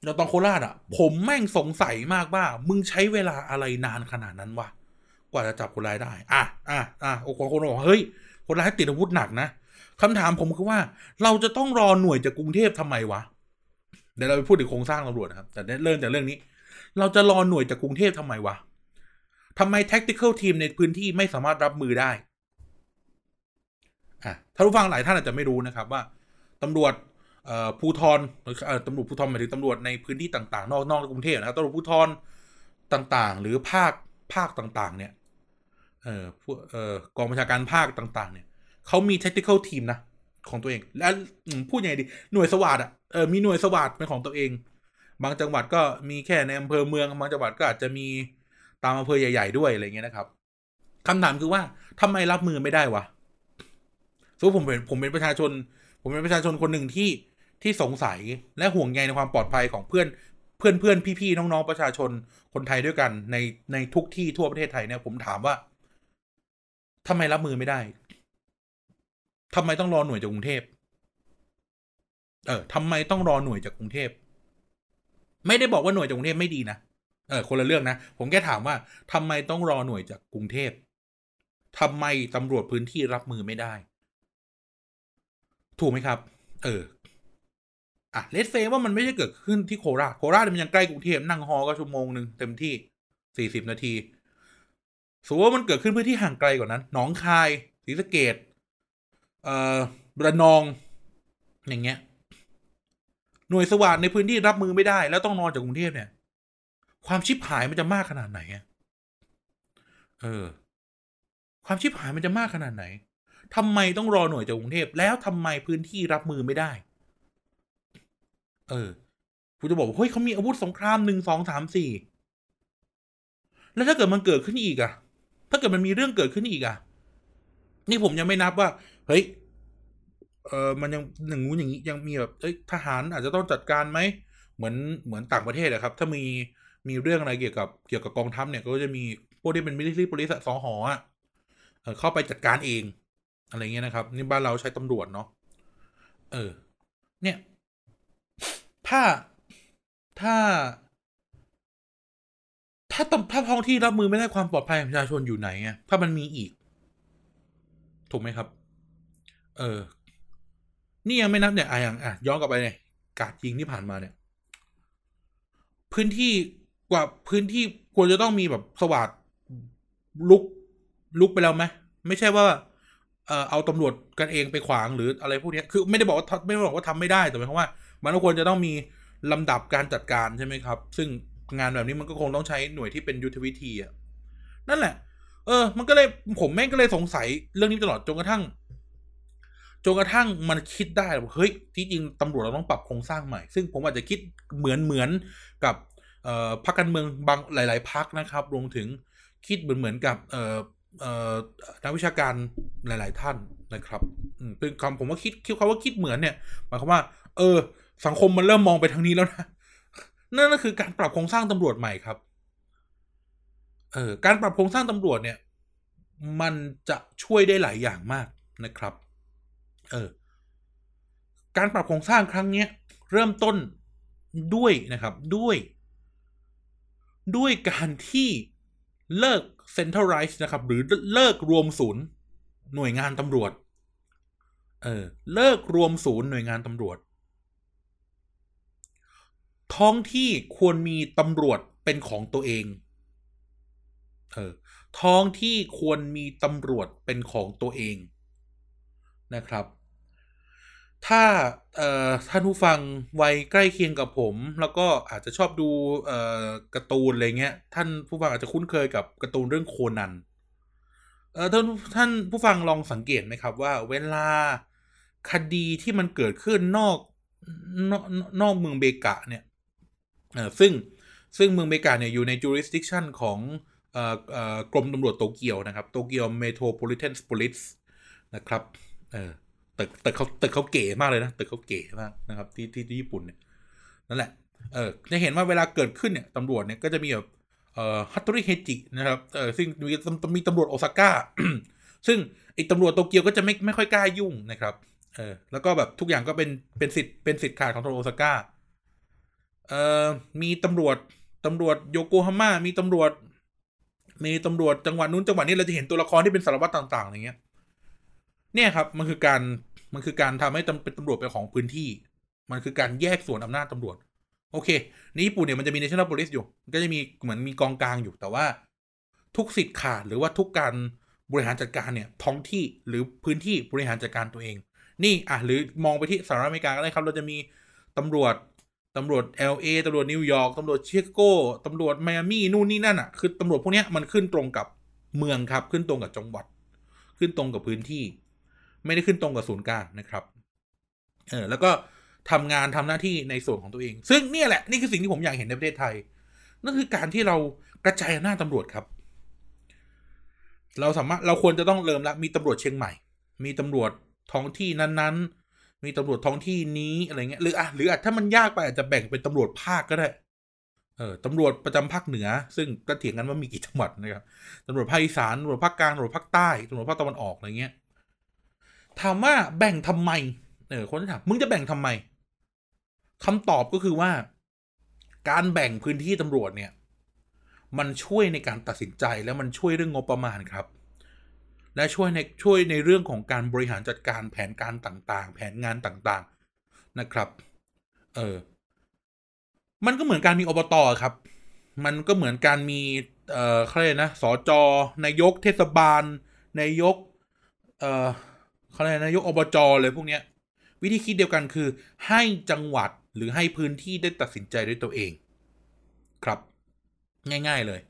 เราตอนโคราชอะ ผมแม่งสงสัยมากว่า มึงใช้เวลาอะไรนานขนาดนั้นวะ กว่าจะจับคนร้ายได้ อะ อะ อะโอ้คนคนบอกเฮ้ย คนร้ายติดอาวุธหนักนะคำถามผมคือว่า เราจะต้องรอหน่วยจากกรุงเทพทำไมวะ เดี๋ยวเราไปพูดถึงโครงสร้างตำรวจนะครับ แต่เริ่มจากเรื่องนี้ เราจะรอหน่วยจากกรุงเทพทำไมวะทำไม tactical team ในพื้นที่ไม่สามารถรับมือได้อะถ้านผู้ฟังหลายท่านอาจจะไม่รู้นะครับว่าตำรวจ ภูทรเอ่อตำรวจภูธรหมายถึงตำรวจในพื้นที่ต่างๆ นอกนอกกรุงเทพนะครับตำรวจภูธรต่างๆ หรือภาคภาคต่างๆ เนี่ยเอ่อผู้เอ่อกองบัญชาการภาคต่างๆ เนี่ยเขามี tactical team นะของตัวเอง และพูดยังไงดีหน่วยสวัสดอะเออมีหน่วยสวัสดเป็นของตัวเอง บางจังหวัดก็มีแค่ในอำเภอเมืองบางจังหวัดก็อาจจะมีตามอำเภอใหญ่ ๆ ด้วยอะไรเงี้ยนะครับคำถามคือว่าทำไมรับมือไม่ได้วะสมมติผมเป็นผมเป็นประชาชน ผมเป็นประชาชนคนหนึ่งที่ ที่สงสัยและห่วงใยในความปลอดภัยของเพื่อนเพื่อนเพื่อนพี่ๆน้องๆประชาชนคนไทยด้วยกันในในทุกที่ทั่วประเทศไทยเนี่ยผมถามว่าทำไมรับมือไม่ได้ทำไมต้องรอหน่วยจากกรุงเทพเออทำไมต้องรอหน่วยจากกรุงเทพไม่ได้บอกว่าหน่วยจากกรุงเทพไม่ดีนะเออคนละเรื่องนะผมแค่ถามว่าทำไมต้องรอหน่วยจากกรุงเทพทำไมตำรวจพื้นที่รับมือไม่ได้ ถูกไหมครับ เออ อะเลสเซว่ามันไม่ใช่เกิดขึ้นที่โคราชโคราชมันยังใกล้กรุงเทพนั่งฮอก็ชั่วโมงหนึ่งเต็มที่สี่สิบนาทีสมมติว่ามันเกิดขึ้นพื้นที่ห่างไกลกว่านั้น หนองคายศรีสะเกดเอ่อระนอง อย่างเงี้ย หน่วยสวัสดในพื้นที่รับมือไม่ได้ แล้วต้องนอนจากกรุงเทพเนี่ย ความชิบหายมันจะมากขนาดไหนเออ ความชิบหายมันจะมากขนาดไหนทำไมต้องรอหน่วยจากกรุงเทพแล้วทำไมพื้นที่รับมือไม่ได้ เออผมจะบอกว่าเฮ้ยเขามีอาวุธสงครามหนึ่งสองสามสี่แล้วถ้าเกิดมันเกิดขึ้นอีกอะถ้าเกิดมันมีเรื่องเกิดขึ้นอีกอะนี่ผมยังไม่นับว่า เฮ้ยเออมันยังหนึ่งงูอย่างนี้ยังมีแบบเอ้ยทหารอาจจะต้องจัดการไหมเหมือนเหมือนต่างประเทศอะครับ ถ้ามีมีเรื่องอะไรเกี่ยวกับเกี่ยวกับกองทัพเนี่ย ก็จะมีพวกที่เป็นมิลิเตอรี่โพลิสสอหอะเข้าไปจัดการเอง อะไรเงี้ยนะครับ นี่บ้านเราใช้ตำรวจเนาะเออ เนี่ย ถ้าถ้า ถ้าตถ้าท้องที่รับมือไม่ได้ความปลอดภัยของประชาชนอยู่ไหนอะถ้ามันมีอีก ถูกไหมครับ เออ นี่ยังไม่นับเนี่ยอะอย่างอะย้อนกลับไปเนี่ยกาดยิงที่ผ่านมาเนี่ย พื้นที่กว่าพื้นที่ควรจะต้องมีแบบสวัสดลุกลุกไปแล้วไหมไม่ใช่ว่า เออเอาตำรวจกันเองไปขวางหรืออะไรพวกนี้คือไม่ได้บอกว่าไม่ได้บอกว่าทำไม่ได้แต่หมายความว่า มันก็ควรจะต้องมีลำดับการจัดการใช่ไหมครับ ซึ่งงานแบบนี้มันก็คงต้องใช้หน่วยที่เป็นยุทธวิธีอะนั่นแหละ เออ มันก็เลยผมแม่งก็เลยสงสัยเรื่องนี้ตลอดจนกระทั่งจนกระทั่งมันคิดได้ว่าเฮ้ยที่จริงตำรวจเราต้องปรับโครงสร้างใหม่ ซึ่งผมอาจจะคิดเหมือนเหมือนกับเอ่อพรรคการเมืองบางหลาย ๆพรรคนะครับรวมถึงคิดเหมือนเหมือนกับเอ่อเอ่อนักวิชาการหลาย ๆ ท่านนะครับอืมเป็นคำผมว่าคิดคิดคำว่าคิดเหมือนเนี่ยหมายความว่า เออ สังคมมันเริ่มมองไปทางนี้แล้วนะนั่นก็คือการปรับโครงสร้างตำรวจใหม่ครับ เออการปรับโครงสร้างตำรวจเนี่ย มันจะช่วยได้หลายอย่างมากนะครับ เออ การปรับโครงสร้างครั้งนี้เริ่มต้นด้วยนะครับ ด้วย ด้วยการที่เลิก centralize นะครับ หรือเลิกรวมศูนย์ หน่วยงานตำรวจ เออ เลิกรวมศูนย์หน่วยงานตำรวจ ท้องที่ควรมีตำรวจเป็นของตัวเอง เออ ท้องที่ควรมีตำรวจเป็นของตัวเองนะครับ ถ้าเอ่อท่านผู้ฟังวัยใกล้เคียงกับผม แล้วก็อาจจะชอบดูเอ่อการ์ตูนอะไรเงี้ย ท่านผู้ฟังอาจจะคุ้นเคยกับการ์ตูนเรื่องโคนันเออท่านท่านผู้ฟังลองสังเกตไหมครับว่า เวลาคดีที่มันเกิดขึ้นนอกนอกนอกเมืองเบกะเนี่ย ซึ่งซึ่งเมืองเบกะเนี่ยอยู่ใน jurisdiction ของกรมตำรวจโตเกียวนะครับ โตเกียวเมโทรโพลิแทนสปอลิสนะครับเออตึกตึกเขาตึกเขาเก๋มากเลยนะตึกเขาเก๋มากนะครับที่ที่ที่ญี่ปุ่นเนี่ยนั่นแหละเออจะเห็นว่าเวลาเกิดขึ้นเนี่ยตำรวจเนี่ยก็จะมีแบบเอ่อฮัตโตริเฮจินะครับเออซึ่งมีมีตำรวจโอซาก้าซึ่งไอ้ตำรวจโตเกียวก็จะไม่ไม่ค่อยกล้ายุ่งนะครับเออแล้วก็แบบทุกอย่างก็เป็นเป็นสิทธิ์เป็นสิทธิ์ขาดของตำรวจโอซาก้า เอ่อมีตำรวจตำรวจโยโกฮาม่ามีตำรวจ มีตำรวจจังหวัดนู้นจังหวัดนี้เราจะเห็นตัวละครที่เป็นสารวัตรต่างๆอย่างเงี้ย เนี่ยครับมันคือการมันคือการทำให้เป็นตำรวจเป็นของพื้นที่ มันคือการแยกส่วนอำนาจตำรวจ โอเคในญี่ปุ่นเนี่ยมันจะมี national police อยู่ ก็จะมีเหมือนมีกองกลางอยู่ แต่ว่าทุกสิทธิ์ขาดหรือว่าทุกการบริหารจัดการเนี่ย ท้องที่หรือพื้นที่บริหารจัดการตัวเอง นี่อะหรือมองไปที่สหรัฐอเมริกาก็ได้ครับ เราจะมีตำรวจ ตำรวจ LA ตำรวจนิวยอร์กตำรวจชิคาโกตำรวจไมอามี่นู่นนี่นั่นอะคือตำรวจพวกนี้มันขึ้นตรงกับเมืองครับ ขึ้นตรงกับจังหวัด ขึ้นตรงกับพื้นที่ ไม่ได้ขึ้นตรงกับศูนย์กลางนะครับเออแล้วก็ทำงานทำหน้าที่ในส่วนของตัวเอง ซึ่งเนี่ยแหละนี่คือสิ่งที่ผมอยากเห็นในประเทศไทย นั่นคือการที่เรากระจายอำนาจตำรวจครับ เราสามารถเราควรจะต้องเริ่มละมีตำรวจเชียงใหม่ มีตำรวจท้องที่นั้นๆ มีตำรวจท้องที่นี้อะไรเงี้ยหรืออะหรืออะถ้ามันยากไปอาจจะแบ่งเป็นตำรวจภาคก็ได้เออตำรวจประจำภาคเหนือ ซึ่งก็เถียงกันว่ามีกี่จังหวัดนะครับตำรวจภาคอีสานตำรวจภาคกลางตำรวจภาคใต้ตำรวจภาคตะวันออกอะไรเงี้ยถามว่าแบ่งทำไมเออคนถามมึงจะแบ่งทำไมคำตอบก็คือว่า การแบ่งพื้นที่ตำรวจเนี่ย มันช่วยในการตัดสินใจแล้วมันช่วยเรื่องงบประมาณครับ และช่วยในช่วยในเรื่องของการบริหารจัดการแผนการต่างๆ แผนงานต่างๆนะครับ เออ มันก็เหมือนการมีอบตครับ มันก็เหมือนการมี เอ่อเขาเรียกนะสจนายกเทศบาลนายก เอ่อเขาเรียกนายกอบจเลยพวกเนี้ย วิธีคิดเดียวกันคือ ให้จังหวัดหรือให้พื้นที่ได้ตัดสินใจด้วยตัวเอง ครับ ง่าย ๆเลย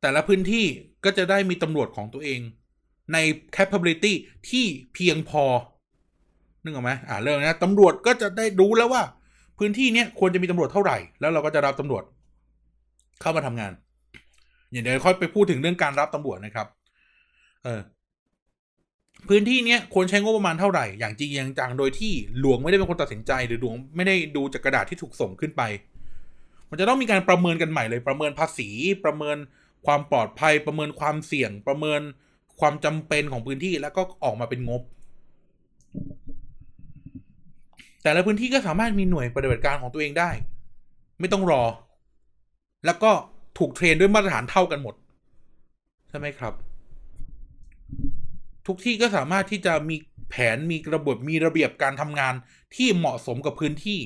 แต่ละพื้นที่ก็จะได้มีตำรวจของตัวเอง ใน capability ที่เพียงพอ นึกออกไหมอ่าเรื่องนะตำรวจก็จะได้รู้แล้วว่า พื้นที่เนี้ยควรจะมีตำรวจเท่าไหร่ แล้วเราก็จะรับตำรวจ เข้ามาทำงาน อย่างเดี๋ยวค่อยไปพูดถึงเรื่องการรับตำรวจนะครับ เออพื้นที่เนี้ยควรใช้งบประมาณเท่าไหร่ อย่างจริงอย่างจังโดยที่หลวงไม่ได้เป็นคนตัดสินใจ หรือหลวงไม่ได้ดูจากกระดาษที่ถูกส่งขึ้นไป มันจะต้องมีการประเมินกันใหม่เลย ประเมินภาษี ประเมินความปลอดภัย ประเมินความเสี่ยง ประเมิน ความจำเป็นของพื้นที่แล้วก็ออกมาเป็นงบ แต่ละพื้นที่ก็สามารถมีหน่วยปฏิบัติการของตัวเองได้ ไม่ต้องรอ แล้วก็ถูกเทรนด้วยมาตรฐานเท่ากันหมด ใช่ไหมครับ ทุกที่ก็สามารถที่จะมีแผนมีระบบมีระเบียบการทำงานที่เหมาะสมกับพื้นที่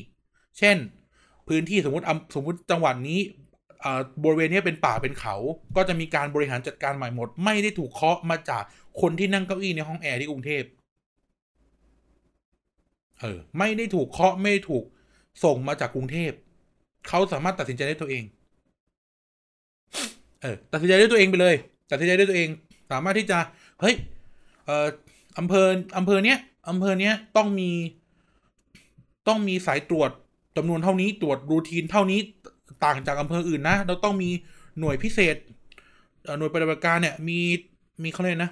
เช่น พื้นที่สมมติสมมติจังหวัดนี้ บริเวณนี้เป็นป่าเป็นเขา ก็จะมีการบริหารจัดการใหม่หมด ไม่ได้ถูกเคาะมาจากคนที่นั่งเก้าอี้ในห้องแอร์ที่กรุงเทพเออไม่ได้ถูกเคาะไม่ได้ถูกส่งมาจากกรุงเทพเขาสามารถตัดสินใจได้ตัวเอง เออตัดสินใจได้ตัวเองไปเลย ตัดสินใจได้ตัวเอง สามารถที่จะเฮ้ยเอ่ออำเภออำเภอเนี้ยอำเภอเนี้ยต้องมีต้องมีสายตรวจจำนวนเท่านี้ตรวจรูทีนเท่านี้ ต่างจากอำเภออื่นนะ เราต้องมีหน่วยพิเศษหน่วยปฏิบัติการเนี่ย มีมีเขาเรียกนะ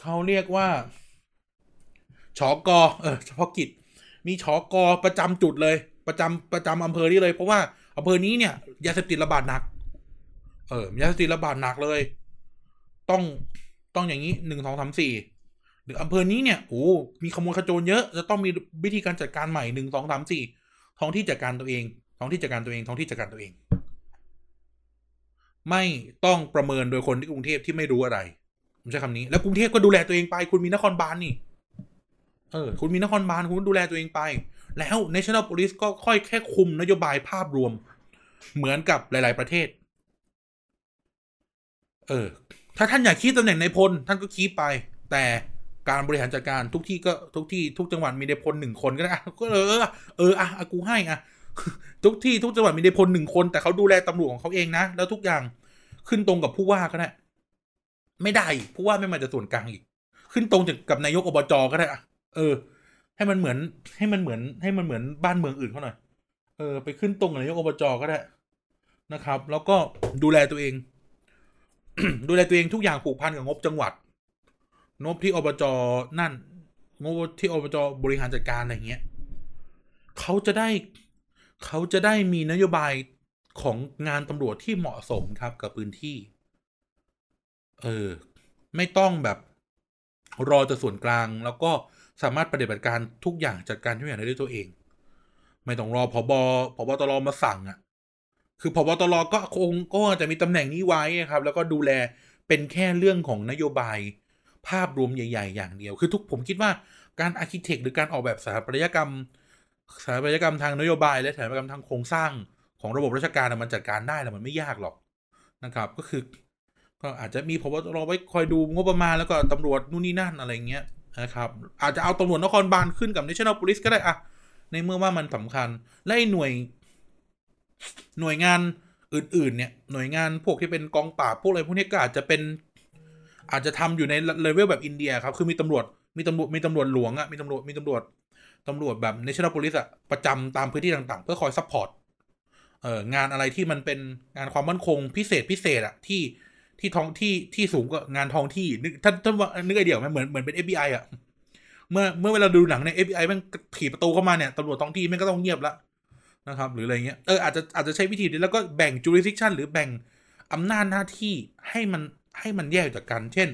เขาเรียกว่าชอกอเออเฉพาะกิจ มีชอกอประจำจุดเลย ประจำประจำอำเภอนี้เลย เพราะว่าอำเภอนี้เนี่ยยาเสพติดระบาดหนัก เออยาเสพติดระบาดหนักเลย ต้องต้องอย่างนี้หนึ่งสองสามสี่หรืออำเภอนี้เนี่ยโอ้มีขโมยขโจรเยอะ จะต้องมีวิธีการจัดการใหม่หนึ่งสองสามสี่ท้องที่จัดการตัวเอง ท้องที่จัดการตัวเองท้องที่จัดการตัวเอง ไม่ต้องประเมินโดยคนที่กรุงเทพที่ไม่รู้อะไรผมใช้คำนี้แล้วกรุงเทพก็ดูแลตัวเองไป คุณมีนครบาลนี่เออคุณมีนครบาลคุณดูแลตัวเองไป แล้ว national police ก็ค่อยแค่คุมนโยบายภาพรวม เหมือนกับหลาย ๆ ประเทศ เออ ถ้าท่านอยากคีบตำแหน่งในพล ท่านก็คีบไป แต่การบริหารจัดการทุกที่ก็ทุกที่ทุกจังหวัดมีในพลหนึ่งคนก็ได้ก็เออเอออะกูให้อะ ทุกที่ทุกจังหวัดมีในพลหนึ่งคน แต่เขาดูแลตำรวจของเขาเองนะ แล้วทุกอย่างขึ้นตรงกับผู้ว่าก็ได้ไม่ได้ผู้ว่าไม่มาจากส่วนกลางอีก ขึ้นตรงกับนายกอบจก็ได้อะเออ ให้มันเหมือน ให้มันเหมือน ให้มันเหมือนบ้านเมืองอื่นเขาหน่อยเออ ไปขึ้นตรงกับนายกอบจก็ได้นะครับ แล้วก็ดูแลตัวเอง ดูแลตัวเองทุกอย่างผูกพันกับงบจังหวัดงบที่อบจนั่นงบที่อบจบริหารจัดการอะไรเงี้ยเขาจะได้ เขาจะได้มีนโยบายของงานตำรวจที่เหมาะสมครับกับพื้นที่ เออ ไม่ต้องแบบรอจากส่วนกลาง แล้วก็สามารถปฏิบัติการทุกอย่างจัดการทุกอย่างได้ด้วยตัวเอง ไม่ต้องรอพอบอพอบอตรมาสั่งอะ่ะ คือพอบอตรก็คงก็จะมีตำแหน่งนี้ไว้ครับ แล้วก็ดูแลเป็นแค่เรื่องของนโยบายภาพรวมใหญ่ ๆ อย่างเดียว คือทุกผมคิดว่าการ architect หรือการออกแบบสถาปัตยกรรม สถาปัตยกรรมทางนโยบาย และสถาปัตยกรรมทางโครงสร้างของระบบราชการมันจัดการได้และมันไม่ยากหรอกนะครับ ก็คือ ก็อาจจะมีพบตรไว้คอยดูงบประมาณแล้วก็ตำรวจนู่นนี่นั่นอะไรเงี้ยนะครับ อาจจะเอาตำรวจนครบาลขึ้นกับ National Police ก็ได้อะในเมื่อว่ามันสำคัญ และหน่วย หน่วยงานอื่น ๆ เนี่ย หน่วยงานพวกที่เป็นกองปราบพวกอะไรพวกนี้ก็อาจจะเป็น อาจจะทำอยู่ในเลเวลแบบอินเดียครับ คือมีตำรวจ มีตำรวจ มีตำรวจหลวงอะมีตำรวจ มีตำรวจ ตำรวจแบบ National Police อะประจำตามพื้นที่ต่างๆ เพื่อคอย support เอ่องานอะไรที่มันเป็นงานความมั่นคงพิเศษพิเศษอะที่ที่ท้องที่ที่สูงกว่างานท้องที่นึกท่านท่านว่านึกไอเดียไหมเหมือนเหมือนเป็น FBI อะเมื่อเมื่อเวลาดูหนังใน FBI มันถีประตูเข้ามาเนี่ยตำรวจท้องที่มันก็ต้องเงียบละนะครับ หรืออะไรเงี้ยเอออาจจะอาจจะใช้วิธีนี้แล้วก็แบ่ง jurisdiction หรือแบ่งอำนาจหน้าที่ให้มันให้มันแยกจากกัน เช่น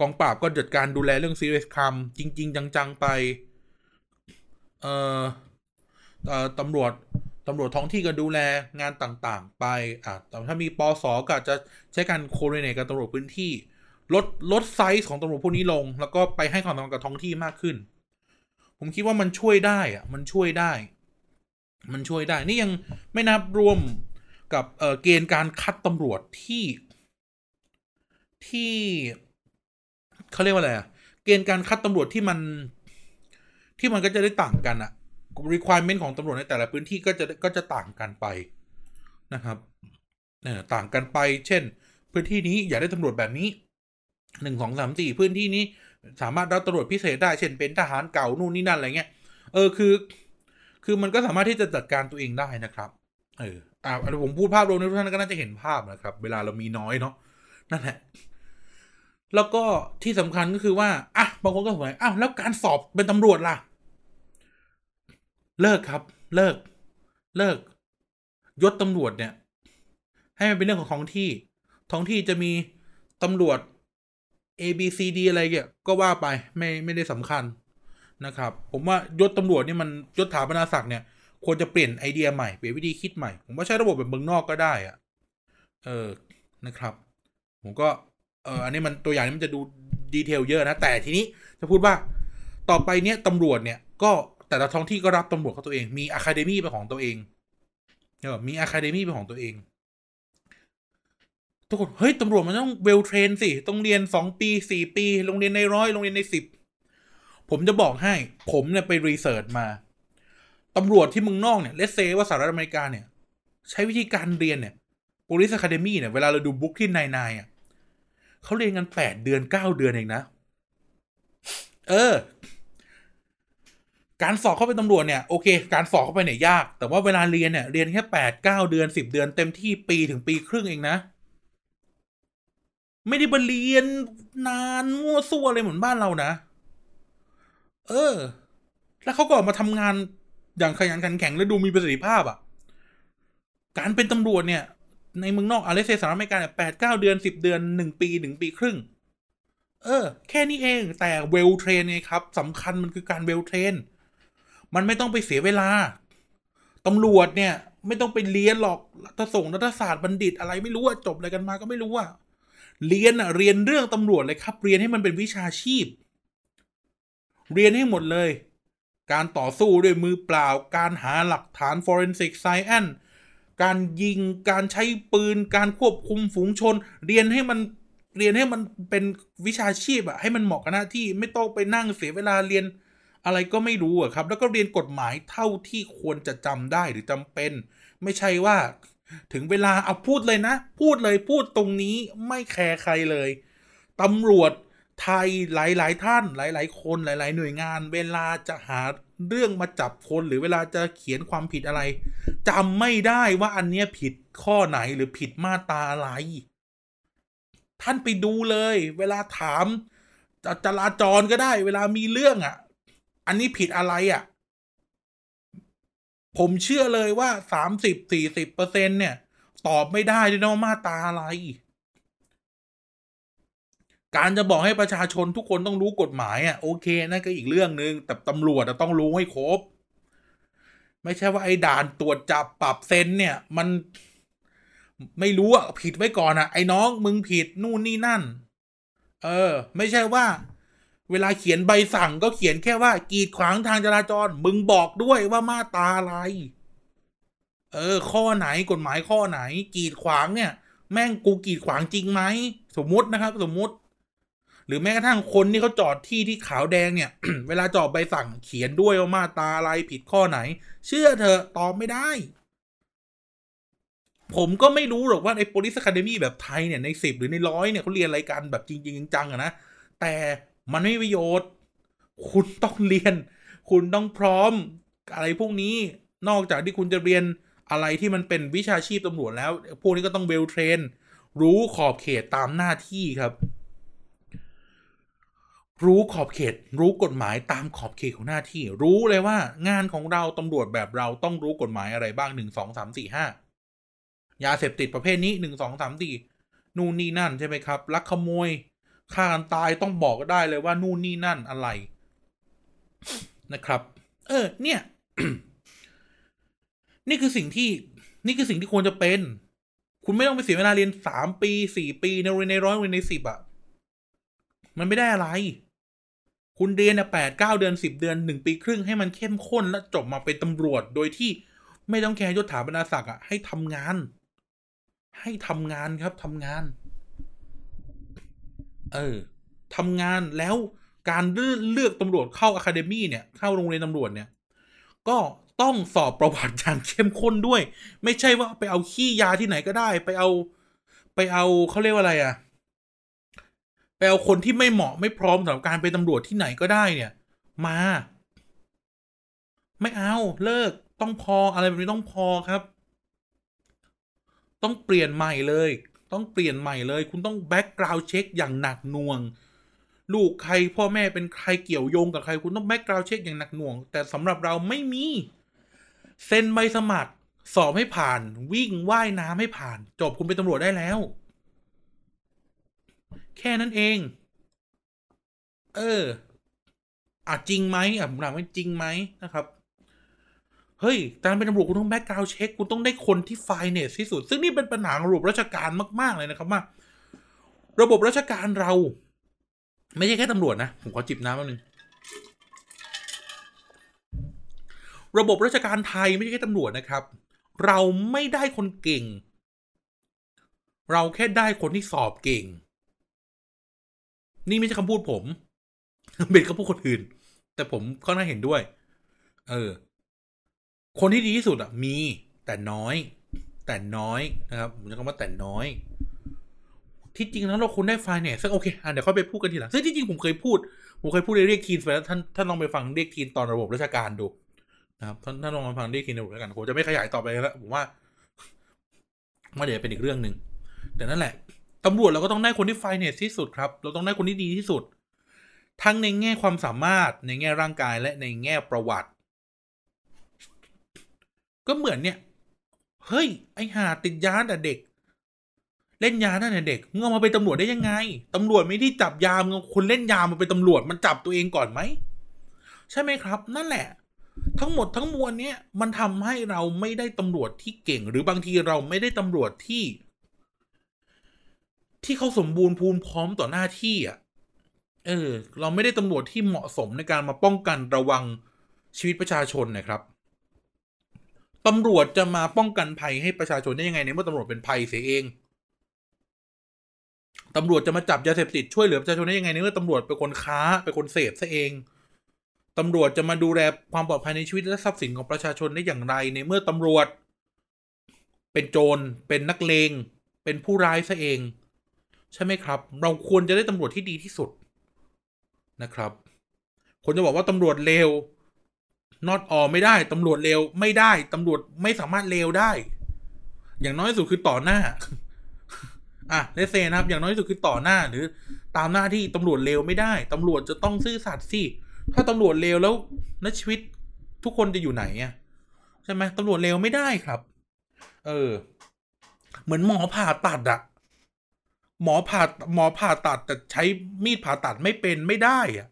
กองปราบก็จัดการดูแลเรื่อง serious crime จริง ๆ จัง ๆ ไป เอ่อเอ่อตำรวจตำรวจท้องที่ก็ดูแลงานต่างๆ ไป อะแต่ถ้ามีปอสอก็จะใช้การโคเรเนตกับตำรวจพื้นที่ ลดลดไซส์ของตำรวจพวกนี้ลง แล้วก็ไปให้ความสำคัญกับท้องที่มากขึ้น ผมคิดว่ามันช่วยได้อะมันช่วยได้ มันช่วยได้ นี่ยังไม่นับรวมกับเอ่อเกณฑ์การคัดตำรวจที่ ที่เขาเรียกว่าอะไรอะเกณฑ์การคัดตำรวจที่มัน ที่มันก็จะได้ต่างกันอะ requirement ของตำรวจในแต่ละพื้นที่ก็จะก็จะต่างกันไปนะครับเออต่างกันไป เช่น พื้นที่นี้อยากได้ตำรวจแบบนี้หนึ่งสองสามสี่พื้นที่นี้สามารถรับตำรวจพิเศษได้ เช่นเป็นทหารเก่านู่นนี่นั่นอะไรเงี้ย เออคือ คือมันก็สามารถที่จะจัดการตัวเองได้นะครับ เอออ่าผมพูดภาพรวมทุกท่านก็น่าจะเห็นภาพนะครับ เวลาเรามีน้อยเนาะนั่นแหละ แล้วก็ที่สำคัญก็คือว่าอะบางคนก็สงสัยอ้าวแล้วการสอบเป็นตำรวจล่ะ เลิกครับ เลิก เลิก ยศตำรวจเนี่ย ให้มันเป็นเรื่องของท้องที่ ท้องที่จะมีตำรวจ A B C D อะไรเงี้ยก็ว่าไปไม่ไม่ได้สำคัญนะครับ ผมว่ายศตำรวจนี่มันยศถาบรรดาศักดิ์เนี่ยควรจะเปลี่ยนไอเดียใหม่เปลี่ยนวิธีคิดใหม่ ผมว่าใช้ระบบแบบเมืองนอกก็ได้อะเออนะครับ ผมก็ เอออันนี้มันตัวอย่างนี้มันจะดูดีเทลเยอะนะ แต่ทีนี้จะพูดว่าต่อไปเนี้ยตำรวจเนี่ยก็แต่ละท้องที่ก็รับตำรวจเขาตัวเอง มี academy เป็นของตัวเองเออมี academy เป็นของตัวเองทุกคนเฮ้ยตำรวจมันต้อง well-trained สิต้องเรียนสองปีสี่ปีโรงเรียนนายร้อยโรงเรียนนายสิบผมจะบอกให้ ผมเนี่ยไป research มาตำรวจที่เมืองนอกเนี่ย let's say ว่าสหรัฐอเมริกาเนี่ย ใช้วิธีการเรียนเนี่ย police academy เนี่ย เวลาเราดู Brooklyn Nine-Nine อะ เขาเรียนกันแปดเดือนเก้าเดือนเองนะ เออ การสอบเข้าเป็นตำรวจเนี่ยโอเค การสอบเข้าไปเนี่ยยาก แต่ว่าเวลาเรียนเนี่ยเรียนแค่แปดเก้าเดือนสิบเดือนเต็มที่ปีถึงปีครึ่งเองนะ ไม่ได้บรเรียนนานมั่วซั่วอะไรเหมือนบ้านเรานะ เออ แล้วเขาก็ออกมาทำงานอย่างขยันขันแข็งและดูมีประสิทธิภาพอะ่ะ การเป็นตำรวจเนี่ย ในเมืองนอกอาเลเซสหรัฐอเมริกาเนี่ยแปดเก้าเดือนสิบเดือนหนึ่งปีหนึ่งปีครึ่ง เออ แค่นี้เองแต่เวลเทรนไงครับสำคัญมันคือการเวลเทรนมันไม่ต้องไปเสียเวลาตำรวจเนี่ย ไม่ต้องไปเรียนหรอกรัฐส่งรัฐศาสตร์บัณฑิตอะไรไม่รู้อะจบอะไรกันมาก็ไม่รู้อะเรียนอะเรียนเรื่องตำรวจเลยครับ เรียนให้มันเป็นวิชาชีพ เรียนให้หมดเลย การต่อสู้ด้วยมือเปล่า การหาหลักฐาน forensic science การยิงการใช้ปืน การควบคุมฝูงชน เรียนให้มันเรียนให้มันเป็นวิชาชีพอะให้มันเหมาะกับหน้าที่ไม่ต้องไปนั่งเสียเวลาเรียนอะไรก็ไม่รู้อะครับ แล้วก็เรียนกฎหมายเท่าที่ควรจะจำได้หรือจำเป็น ไม่ใช่ว่าถึงเวลาเอาพูดเลยนะ พูดเลยพูดตรงนี้ไม่แคร์ใครเลยตำรวจไทยหลาย ๆ ท่านหลาย ๆ คนหลาย ๆ หน่วยงาน เวลาจะหา เรื่องมาจับคนหรือเวลาจะเขียนความผิดอะไรจำไม่ได้ว่าอันเนี้ยผิดข้อไหนหรือผิดมาตราอะไร ท่านไปดูเลย เวลาถามจราจรก็ได้ เวลามีเรื่องอะ่ะ อันนี้ผิดอะไรอะ่ะ ผมเชื่อเลยว่าสามสิบสี่สิบเปอร์เซ็นเนี่ย ตอบไม่ได้ด้วยนะว่ามาตราอะไร การจะบอกให้ประชาชนทุกคนต้องรู้กฎหมายอะโอเคนั่นก็อีกเรื่องหนึง่งแต่ตำรวจต้องรู้ให้ครบ ไม่ใช่ว่าไอ้ด่านตรวจจับปรับเซนเนี่ย มันไม่รู้อะผิดไว้ก่อนอะไอ้น้องมึงผิดนู่นนี่นั่น เออ ไม่ใช่ว่า เวลาเขียนใบสั่งก็เขียนแค่ว่า กีดขวางทางจราจร มึงบอกด้วยว่ามาตราอะไร เออ ข้อไหนกฎหมายข้อไหน กีดขวางเนี่ย แม่งกูกีดขวางจริงไหมสมมตินะครับ สมมติ หรือแม้กระทั่งคนที่เขาจอดที่ที่ขาวแดงเนี่ย เวลาจอดใบสั่งเขียนด้วยว่ามาตาอะไรผิดข้อไหน เชื่อเถอตอบไม่ได้ ผมก็ไม่รู้หรอกว่าไอ้ police academy แบบไทยเนี่ยในสิบหรือในร้อยเนี่ยเขาเรียนอะไรกันแบบจริงๆจังๆอะนะ แต่มันไม่ประโยชน์ คุณต้องเรียน คุณต้องพร้อมอะไรพวกนี้นอกจากที่คุณจะเรียนอะไรที่มันเป็นวิชาชีพตำรวจแล้ว พวกนี้ก็ต้องเวลเทรน รู้ขอบเขตตามหน้าที่ครับ รู้ขอบเขต รู้กฎหมายตามขอบเขตของหน้าที่ รู้เลยว่างานของเราตำรวจแบบเราต้องรู้กฎหมายอะไรบ้างหนึ่งสองสามสี่ห้ายาเสพติดประเภทนี้หนึ่งสองสามสี่นู่นนี่นั่นใช่ไหมครับลักขโมยฆ่ากันตายต้องบอกได้เลยว่านู่นนี่นั่นอะไรนะครับ เออ เนี่ย นี่คือสิ่งที่ นี่คือสิ่งที่ควรจะเป็น คุณไม่ต้องไปเสียเวลาเรียนสามปีสี่ปีในเรียนในร้อยเรียนในสิบอะมันไม่ได้อะไร คุณเรียนอะแปดเก้าเดือนสิบเดือนหนึ่งปีครึ่งให้มันเข้มข้นแล้วจบมาเป็นตำรวจโดยที่ไม่ต้องแคร์ยศถาบรรดาศักดิ์อะให้ทำงาน ให้ทำงานครับทำงาน เออทำงานแล้วการเลือกเลือกตำรวจเข้าอะคาเดมี่เนี่ย เข้าโรงเรียนตำรวจเนี่ย ก็ต้องสอบประวัติอย่างเข้มข้นด้วย ไม่ใช่ว่าไปเอาขี้ยาที่ไหนก็ได้ ไปเอา ไปเอาเขาเรียกว่าอะไรอะ ไปเอาคนที่ไม่เหมาะไม่พร้อมสำหรับการเป็นตำรวจที่ไหนก็ได้เนี่ย มา ไม่เอาเลิกต้องพออะไรแบบนี้ต้องพอครับ ต้องเปลี่ยนใหม่เลย ต้องเปลี่ยนใหม่เลย คุณต้อง background check อย่างหนักหน่วง ลูกใครพ่อแม่เป็นใครเกี่ยวโยงกับใคร คุณต้อง background check อย่างหนักหน่วง แต่สำหรับเราไม่มีเซ็นใบสมัคร สอบให้ผ่าน วิ่งว่ายน้ำให้ผ่าน จบคุณเป็นตำรวจได้แล้ว แค่นั้นเอง เอออะจริงไหมอะผมถามว่าจริงไหมนะครับ เฮ้ย การเป็นตำรวจคุณต้องแบ็กกราวเช็คคุณต้องได้คนที่ไฟเนสที่สุด ซึ่งนี่เป็นปัญหาของระบบราชการมาก ๆ เลยนะครับว่าระบบราชการเรา ไม่ใช่แค่ตำรวจนะ ผมขอจิบน้ำแป๊บนึงระบบราชการไทยไม่ใช่แค่ตำรวจนะครับ เราไม่ได้คนเก่ง เราแค่ได้คนที่สอบเก่ง นี่ไม่ใช่คำพูดผม เป็นคำพูดคนอื่น แต่ผมค่อนข้างเห็นด้วย เออ คนที่ดีที่สุดอะ มีแต่น้อย แต่น้อยนะครับผมจะคำว่าแต่น้อย ที่จริงแล้วเราควรได้ไฟล์เนี่ยซึ่งโอเคอะเดี๋ยวค่อยไปพูดกันทีหลังซึ่งที่จริงผมเคยพูด ผมเคยพูดในเรียกทีนไปแล้วท่านท่านลองไปฟังเรียกทีนตอนระบบราชการดูนะครับท่านท่านลองมาฟังเรียกทีนในระบบราชการผมจะไม่ขยายต่อไปแล้วผมว่าว่าเดี๋ยวเป็นอีกเรื่องหนึ่งแต่นั่นแหละ ตำรวจเราก็ต้องได้คนที่ไฟเนสที่สุดครับ เราต้องได้คนที่ดีที่สุด ทั้งในแง่ความสามารถในแง่ร่างกายและในแง่ประวัติ ก็เหมือนเนี่ย เฮ้ย ไอหาติดยาแต่เด็ก เล่นยาตั้งแต่เด็กมึงเอามาเป็นตำรวจได้ยังไงตำรวจไม่ที่จับยามึงคุณเล่นยามาเป็นตำรวจมันจับตัวเองก่อนไหมใช่ไหมครับ นั่นแหละ ทั้งหมดทั้งมวลเนี้ยมันทำให้เราไม่ได้ตำรวจที่เก่ง หรือบางทีเราไม่ได้ตำรวจที่ ที่เขาสมบูรณ์พูนพร้อมต่อหน้าที่อะ เออ เราไม่ได้ตำรวจที่เหมาะสมในการมาป้องกันระวังชีวิตประชาชนนะครับตำรวจจะมาป้องกันภัยให้ประชาชนได้ยังไงในเมื่อตำรวจเป็นภัยเสียเองตำรวจจะมาจับยาเสพติดช่วยเหลือประชาชนได้ยังไงในเมื่อตำรวจเป็นคนค้าเป็นคนเสพซะเองตำรวจจะมาดูแลความปลอดภัยในชีวิตและทรัพย์สินของประชาชนได้อย่างไร ในเมื่อตำรวจ เป็นโจรเป็นนักเลง เป็นผู้ร้ายซะเอง ใช่ไหมครับ เราควรจะได้ตำรวจที่ดีที่สุดนะครับ คนจะบอกว่าตำรวจเลว not all ไม่ได้ตำรวจเลวไม่ได้ตำรวจไม่สามารถเลวได้ อย่างน้อยที่สุดคือต่อหน้าอะเลเซนะครับ อย่างน้อยที่สุดคือต่อหน้าหรือ ตามหน้าที่ตำรวจเลวไม่ได้ตำรวจจะต้องซื่อสัตย์สิถ้าตำรวจเลวแล้วนชีวิตทุกคนจะอยู่ไหนอะใช่ไหมตำรวจเลวไม่ได้ครับ เออ เหมือนหมอผ่าตัดอะ หมอผ่าหมอผ่าตัดแต่ใช้มีดผ่าตัดไม่เป็นไม่ได้อะ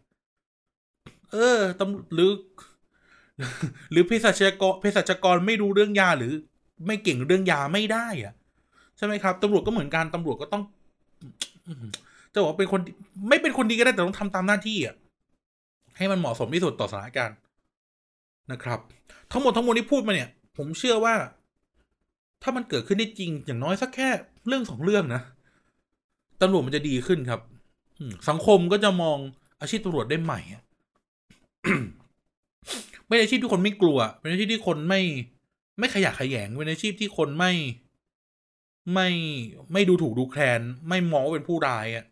เออตำหรือ หรือเภสัชกรเภสัชกรไม่รู้เรื่องยาหรือ ไม่เก่งเรื่องยาไม่ได้อะใช่ไหมครับตำรวจก็เหมือนกันตำรวจก็ต้องจะบอกว่าเป็นคนไม่เป็นคนดีก็ได้แต่ต้องทำตามหน้าที่อะให้มันเหมาะสมที่สุดต่อสถานการณ์นะครับ ทั้งหมดทั้งมวลที่พูดมาเนี่ย ผมเชื่อว่า ถ้ามันเกิดขึ้นได้จริง อย่างน้อยสักแค่เรื่องสองเรื่องนะ ตำรวจมันจะดีขึ้นครับสังคมก็จะมองอาชีพตำรวจได้ใหม่เป็นอาชีพที่คนไม่กลัว เป็นอาชีพที่คนไม่ ไม่ขยะขยง เป็นอาชีพที่คนไม่ ไม่ไม่ดูถูกดูแคลน ไม่มองว่าเป็นผู้ร้ายอะ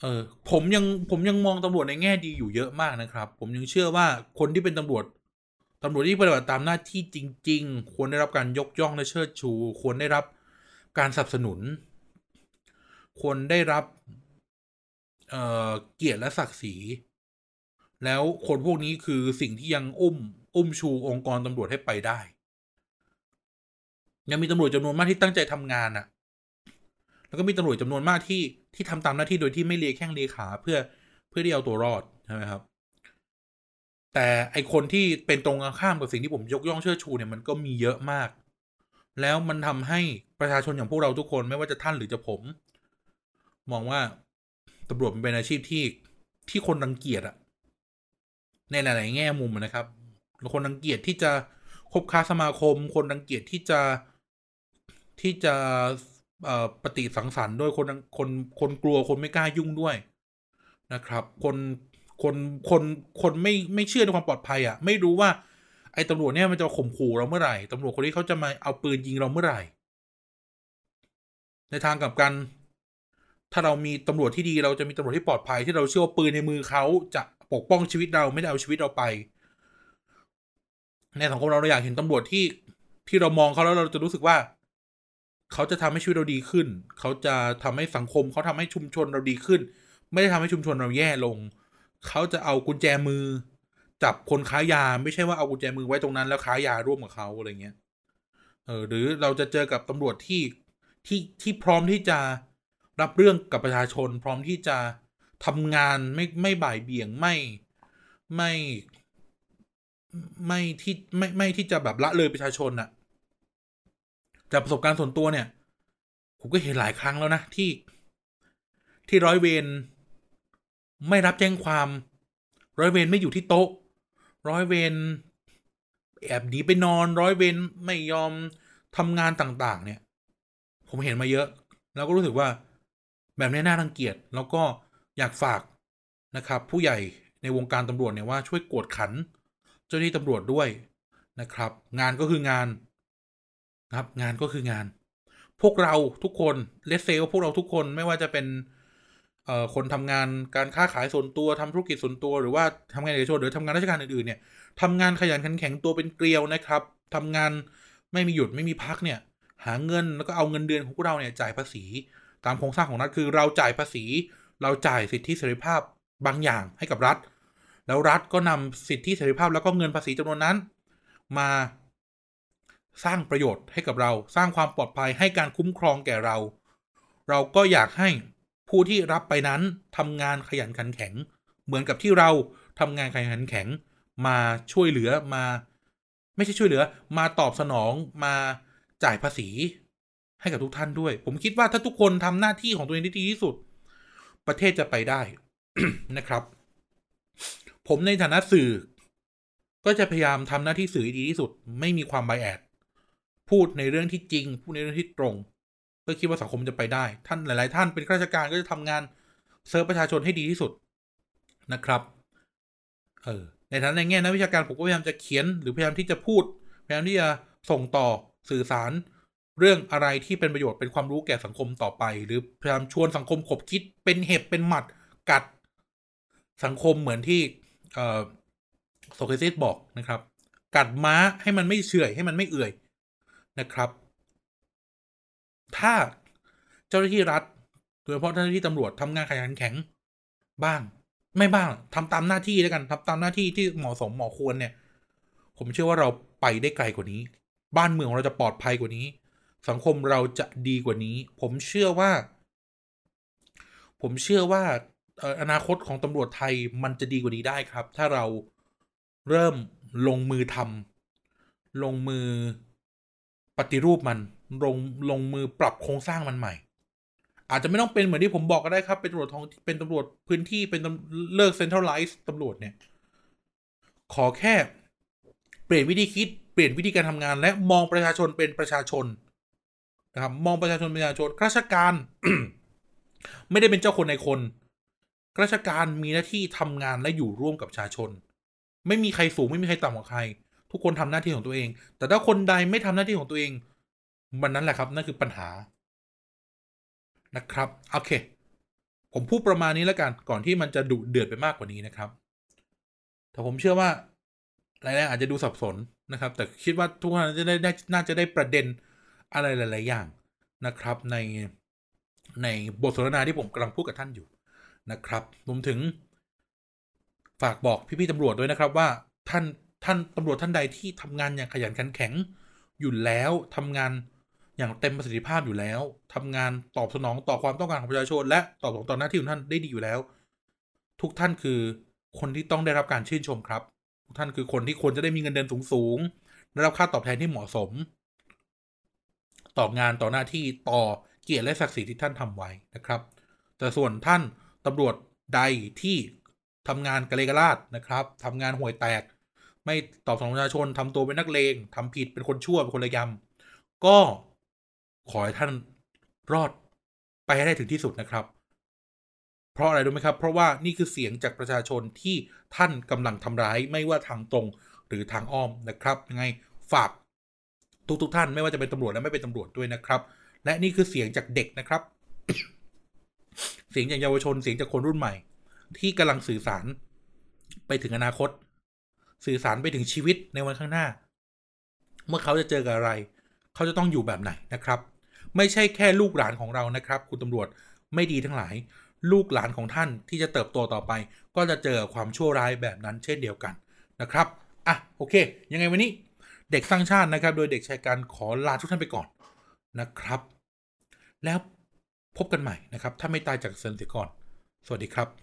เออ ผมยังผมยังมองตำรวจในแง่ดีอยู่เยอะมากนะครับ ผมยังเชื่อว่าคนที่เป็นตำรวจตำรวจที่ปฏิบัติตามหน้าที่จริง ๆ ควรได้รับการยกย่องและเชิดชู ควรได้รับการสนับสนุน ควรได้รับเอ่อเกียรติและศักดิ์ศรี แล้วคนพวกนี้คือสิ่งที่ยังอุ้ม อุ้มชูองค์กรตำรวจให้ไปได้ ยังมีตำรวจจำนวนมากที่ตั้งใจทำงานอะ่ะแล้วก็มีตำรวจจำนวนมากที่ที่ทำตามหน้าที่โดยที่ไม่เลียแข้งเลียขาเพื่อเพื่อที่เอาตัวรอดใช่ไหมครับ แต่ไอคนที่เป็นตรงข้ามกับสิ่งที่ผมยกย่องเชิดชูเนี่ยมันก็มีเยอะมาก แล้วมันทำให้ประชาชนอย่างพวกเราทุกคนไม่ว่าจะท่านหรือจะผม มองว่าตำรวจเป็นอาชีพที่ที่คนรังเกียจอะในหลาย ๆ แง่มุมนะครับ คนรังเกียจที่จะคบค้าสมาคม คนรังเกียจที่จะที่จะปฏิสังสรรค์ด้วยคนคนคนกลัวคนไม่กล้ายุ่งด้วยนะครับ คนคนคนคนไม่ไม่เชื่อในความปลอดภัยอะ่ะ ไม่รู้ว่า ไอ้ตำรวจเนี่ยมันจะข่มขู่เราเมื่อไหร่ตำรวจคนนี้เขาจะมาเอาปืนยิงเราเมื่อไหร่ ในทางกับกัน ถ้าเรามีตำรวจที่ดีเราจะมีตำรวจที่ปลอดภัยที่เราเชื่อว่าปืนในมือเขาจะปกป้องชีวิตเราไม่ได้เอาชีวิตเราไป ในสังคมเราเราอยากเห็นตำรวจที่ที่เรามองเขาแล้วเราจะรู้สึกว่า เขาจะทำให้ชีวิตเราดีขึ้น เขาจะทำให้สังคม เขาทำให้ชุมชนเราดีขึ้น ไม่ได้ทำให้ชุมชนเราแย่ลง เขาจะเอากุญแจมือ จับคนค้ายาไม่ใช่ว่าเอากุญแจมือไว้ตรงนั้นแล้วค้ายาร่วมกับเขาอะไรเงี้ยเออหรือเราจะเจอกับตำรวจที่ที่ที่พร้อมที่จะ รับเรื่องกับประชาชน พร้อมที่จะทำงานไม่ไม่บ่ายเบี่ยงไม่ไม่ ไม่ที่ไม่ไม่ที่จะแบบละเลยประชาชนอะจากประสบการณ์ส่วนตัวเนี่ย ผมก็เห็นหลายครั้งแล้วนะที่ที่ร้อยเวรไม่รับแจ้งความ ร้อยเวรไม่อยู่ที่โต๊ะ ร้อยเวรแอบหนีไปนอน ร้อยเวรไม่ยอมทำงานต่าง ๆ เนี่ย ผมเห็นมาเยอะ แล้วก็รู้สึกว่า แบบนี้น่ารังเกียจแล้วก็อยากฝากนะครับ ผู้ใหญ่ในวงการตำรวจเนี่ยว่าช่วยกวดขัน เจ้าหน้าที่ตำรวจด้วยนะครับ งานก็คืองานนะครับ งานก็คืองาน พวกเราทุกคนเลสเซลพวกเราทุกคนไม่ว่าจะเป็นคนทำงานการค้าขายส่วนตัวทำธุรกิจส่วนตัวหรือว่าทำงานเอกชนหรือทำงานราชการอื่นๆเนี่ยทำงานขยันขันแข็งตัวเป็นเกลียวนะครับทำงานไม่มีหยุดไม่มีพักเนี่ย หาเงินแล้วก็เอาเงินเดือนของพวกเราเนี่ยจ่ายภาษี ตามโครงสร้างของรัฐคือเราจ่ายภาษี เราจ่ายสิทธิเสรีภาพบางอย่างให้กับรัฐ แล้วรัฐก็นำสิทธิเสรีภาพแล้วก็เงินภาษีจำนวนนั้น มาสร้างประโยชน์ให้กับเราสร้างความปลอดภัยให้การคุ้มครองแก่เรา เราก็อยากให้ผู้ที่รับไปนั้นทำงานขยันขันแข็ง เหมือนกับที่เราทำงานขยันขันแข็ง มาช่วยเหลือมา ไม่ใช่ช่วยเหลือ มาตอบสนองมาจ่ายภาษี ให้กับทุกท่านด้วย ผมคิดว่าถ้าทุกคนทำหน้าที่ของตัวเองได้ดีที่สุด ประเทศจะไปได้นะครับ ผมในฐานะสื่อ ก็จะพยายามทำหน้าที่สื่อดีที่สุด ไม่มีความไบแอดพูดในเรื่องที่จริง พูดในเรื่องที่ตรงเพื่อคิดว่าสังคมจะไปได้ ท่านหลาย ๆ ท่านเป็นข้าราชการก็จะทำงานเซิร์ฟประชาชนให้ดีที่สุดนะครับเออในฐานะในแง่นักวิชาการผมก็พยายามจะเขียนหรือพยายามที่จะพูด พยายามที่จะส่งต่อสื่อสาร เรื่องอะไรที่เป็นประโยชน์เป็นความรู้แก่สังคมต่อไป หรือพยายามชวนสังคมขบคิดเป็นเห็บเป็นหมัดกัดสังคมเหมือนที่โซเคซิสบอกนะครับ กัดม้าให้มันไม่เฉื่อยให้มันไม่เอื่อยนะครับ ถ้าเจ้าหน้าที่รัฐโดยเฉพาะเจ้าหน้าที่ตำรวจทำงานขยันแข็งบ้าง ไม่บ้างทำตามหน้าที่แล้วกันทำตามหน้าที่ที่เหมาะสมเหมาะควรเนี่ย ผมเชื่อว่าเราไปได้ไกลกว่านี้ บ้านเมืองเราจะปลอดภัยกว่านี้ สังคมเราจะดีกว่านี้ ผมเชื่อว่า ผมเชื่อว่าอนาคตของตำรวจไทยมันจะดีกว่านี้ได้ครับ ถ้าเราเริ่มลงมือทำลงมือปฏิรูปมัน ลงลงมือปรับโครงสร้างมันใหม่ อาจจะไม่ต้องเป็นเหมือนที่ผมบอกก็ได้ครับ เป็นตำรวจท้องเป็นตำรวจพื้นที่เป็นเลิกเซ็นทรัลไลซ์ตำรวจเนี่ย ขอแค่เปลี่ยนวิธีคิดเปลี่ยนวิธีการทำงานและมองประชาชนเป็นประชาชน นะครับมองประชาชนประชาชนข้าราชการ ไม่ได้เป็นเจ้าคนในคนข้าราชการมีหน้าที่ทำงานและอยู่ร่วมกับประชาชน ไม่มีใครสูงไม่มีใครต่ำกว่าใคร ทุกคนทำหน้าที่ของตัวเอง แต่ถ้าคนใดไม่ทำหน้าที่ของตัวเอง มันนั้นแหละครับ นั่นคือปัญหานะครับโอเค ผมพูดประมาณนี้แล้วกัน ก่อนที่มันจะดุเดือดไปมากกว่านี้นะครับ แต่ผมเชื่อว่าหลายๆอาจจะดูสับสนนะครับ แต่คิดว่าทุกคนจะได้น่าจะได้ประเด็น อะไรหลาย ๆ อย่างนะครับ ในในบทสนทนาที่ผมกำลังพูดกับท่านอยู่นะครับรวมถึง ฝากบอกพี่ ๆตำรวจด้วยนะครับว่าท่านท่านตำรวจท่านใดที่ทำงานอย่างขยันขันแข็งอยู่แล้วทำงานอย่างเต็มประสิทธิภาพอยู่แล้วทำงานตอบสนองต่อความต้องการของประชาชน และตอบสนองต่อหน้าที่ของท่านได้ดีอยู่แล้ว ทุกท่านคือคนที่ต้องได้รับการชื่นชมครับ ทุกท่านคือคนที่ควรจะได้มีเงินเดือนสูงๆได้รับค่าตอบแทนที่เหมาะสม ต่องานต่อหน้าที่ต่อเกียรติและศักดิ์ศรีที่ท่านทำไว้นะครับ แต่ส่วนท่านตำรวจใดที่ทำงานกระเลกระลาดนะครับทำงานห่วยแตก ไม่ตอบสนองประชาชนทำตัวเป็นนักเลงทำผิดเป็นคนชั่วเป็นคนระยำก็ขอให้ท่านรอดไปให้ได้ถึงที่สุดนะครับ เพราะอะไรรู้ไหมครับ เพราะว่านี่คือเสียงจากประชาชนที่ท่านกำลังทำร้ายไม่ว่าทางตรงหรือทางอ้อมนะครับยังไงฝาก ทุกทุกท่านไม่ว่าจะเป็นตำรวจและไม่เป็นตำรวจด้วยนะครับ และนี่คือเสียงจากเด็กนะครับ เสียงจากเยาวชนเสียงจากคนรุ่นใหม่ ที่กำลังสื่อสารไปถึงอนาคต สื่อสารไปถึงชีวิตในวันข้างหน้า เมื่อเขาจะเจอกับอะไร เขาจะต้องอยู่แบบไหนนะครับ ไม่ใช่แค่ลูกหลานของเรานะครับ คุณตำรวจไม่ดีทั้งหลาย ลูกหลานของท่านที่จะเติบโตต่อไป ก็จะเจอความชั่วร้ายแบบนั้นเช่นเดียวกันนะครับอะโอเค ยังไงวันนี้ เด็กสร้างชาตินะครับ โดยเด็กชายการขอลาทุกท่านไปก่อนนะครับ แล้วพบกันใหม่นะครับ ถ้าไม่ตายจากเซนเสียก่อน สวัสดีครับ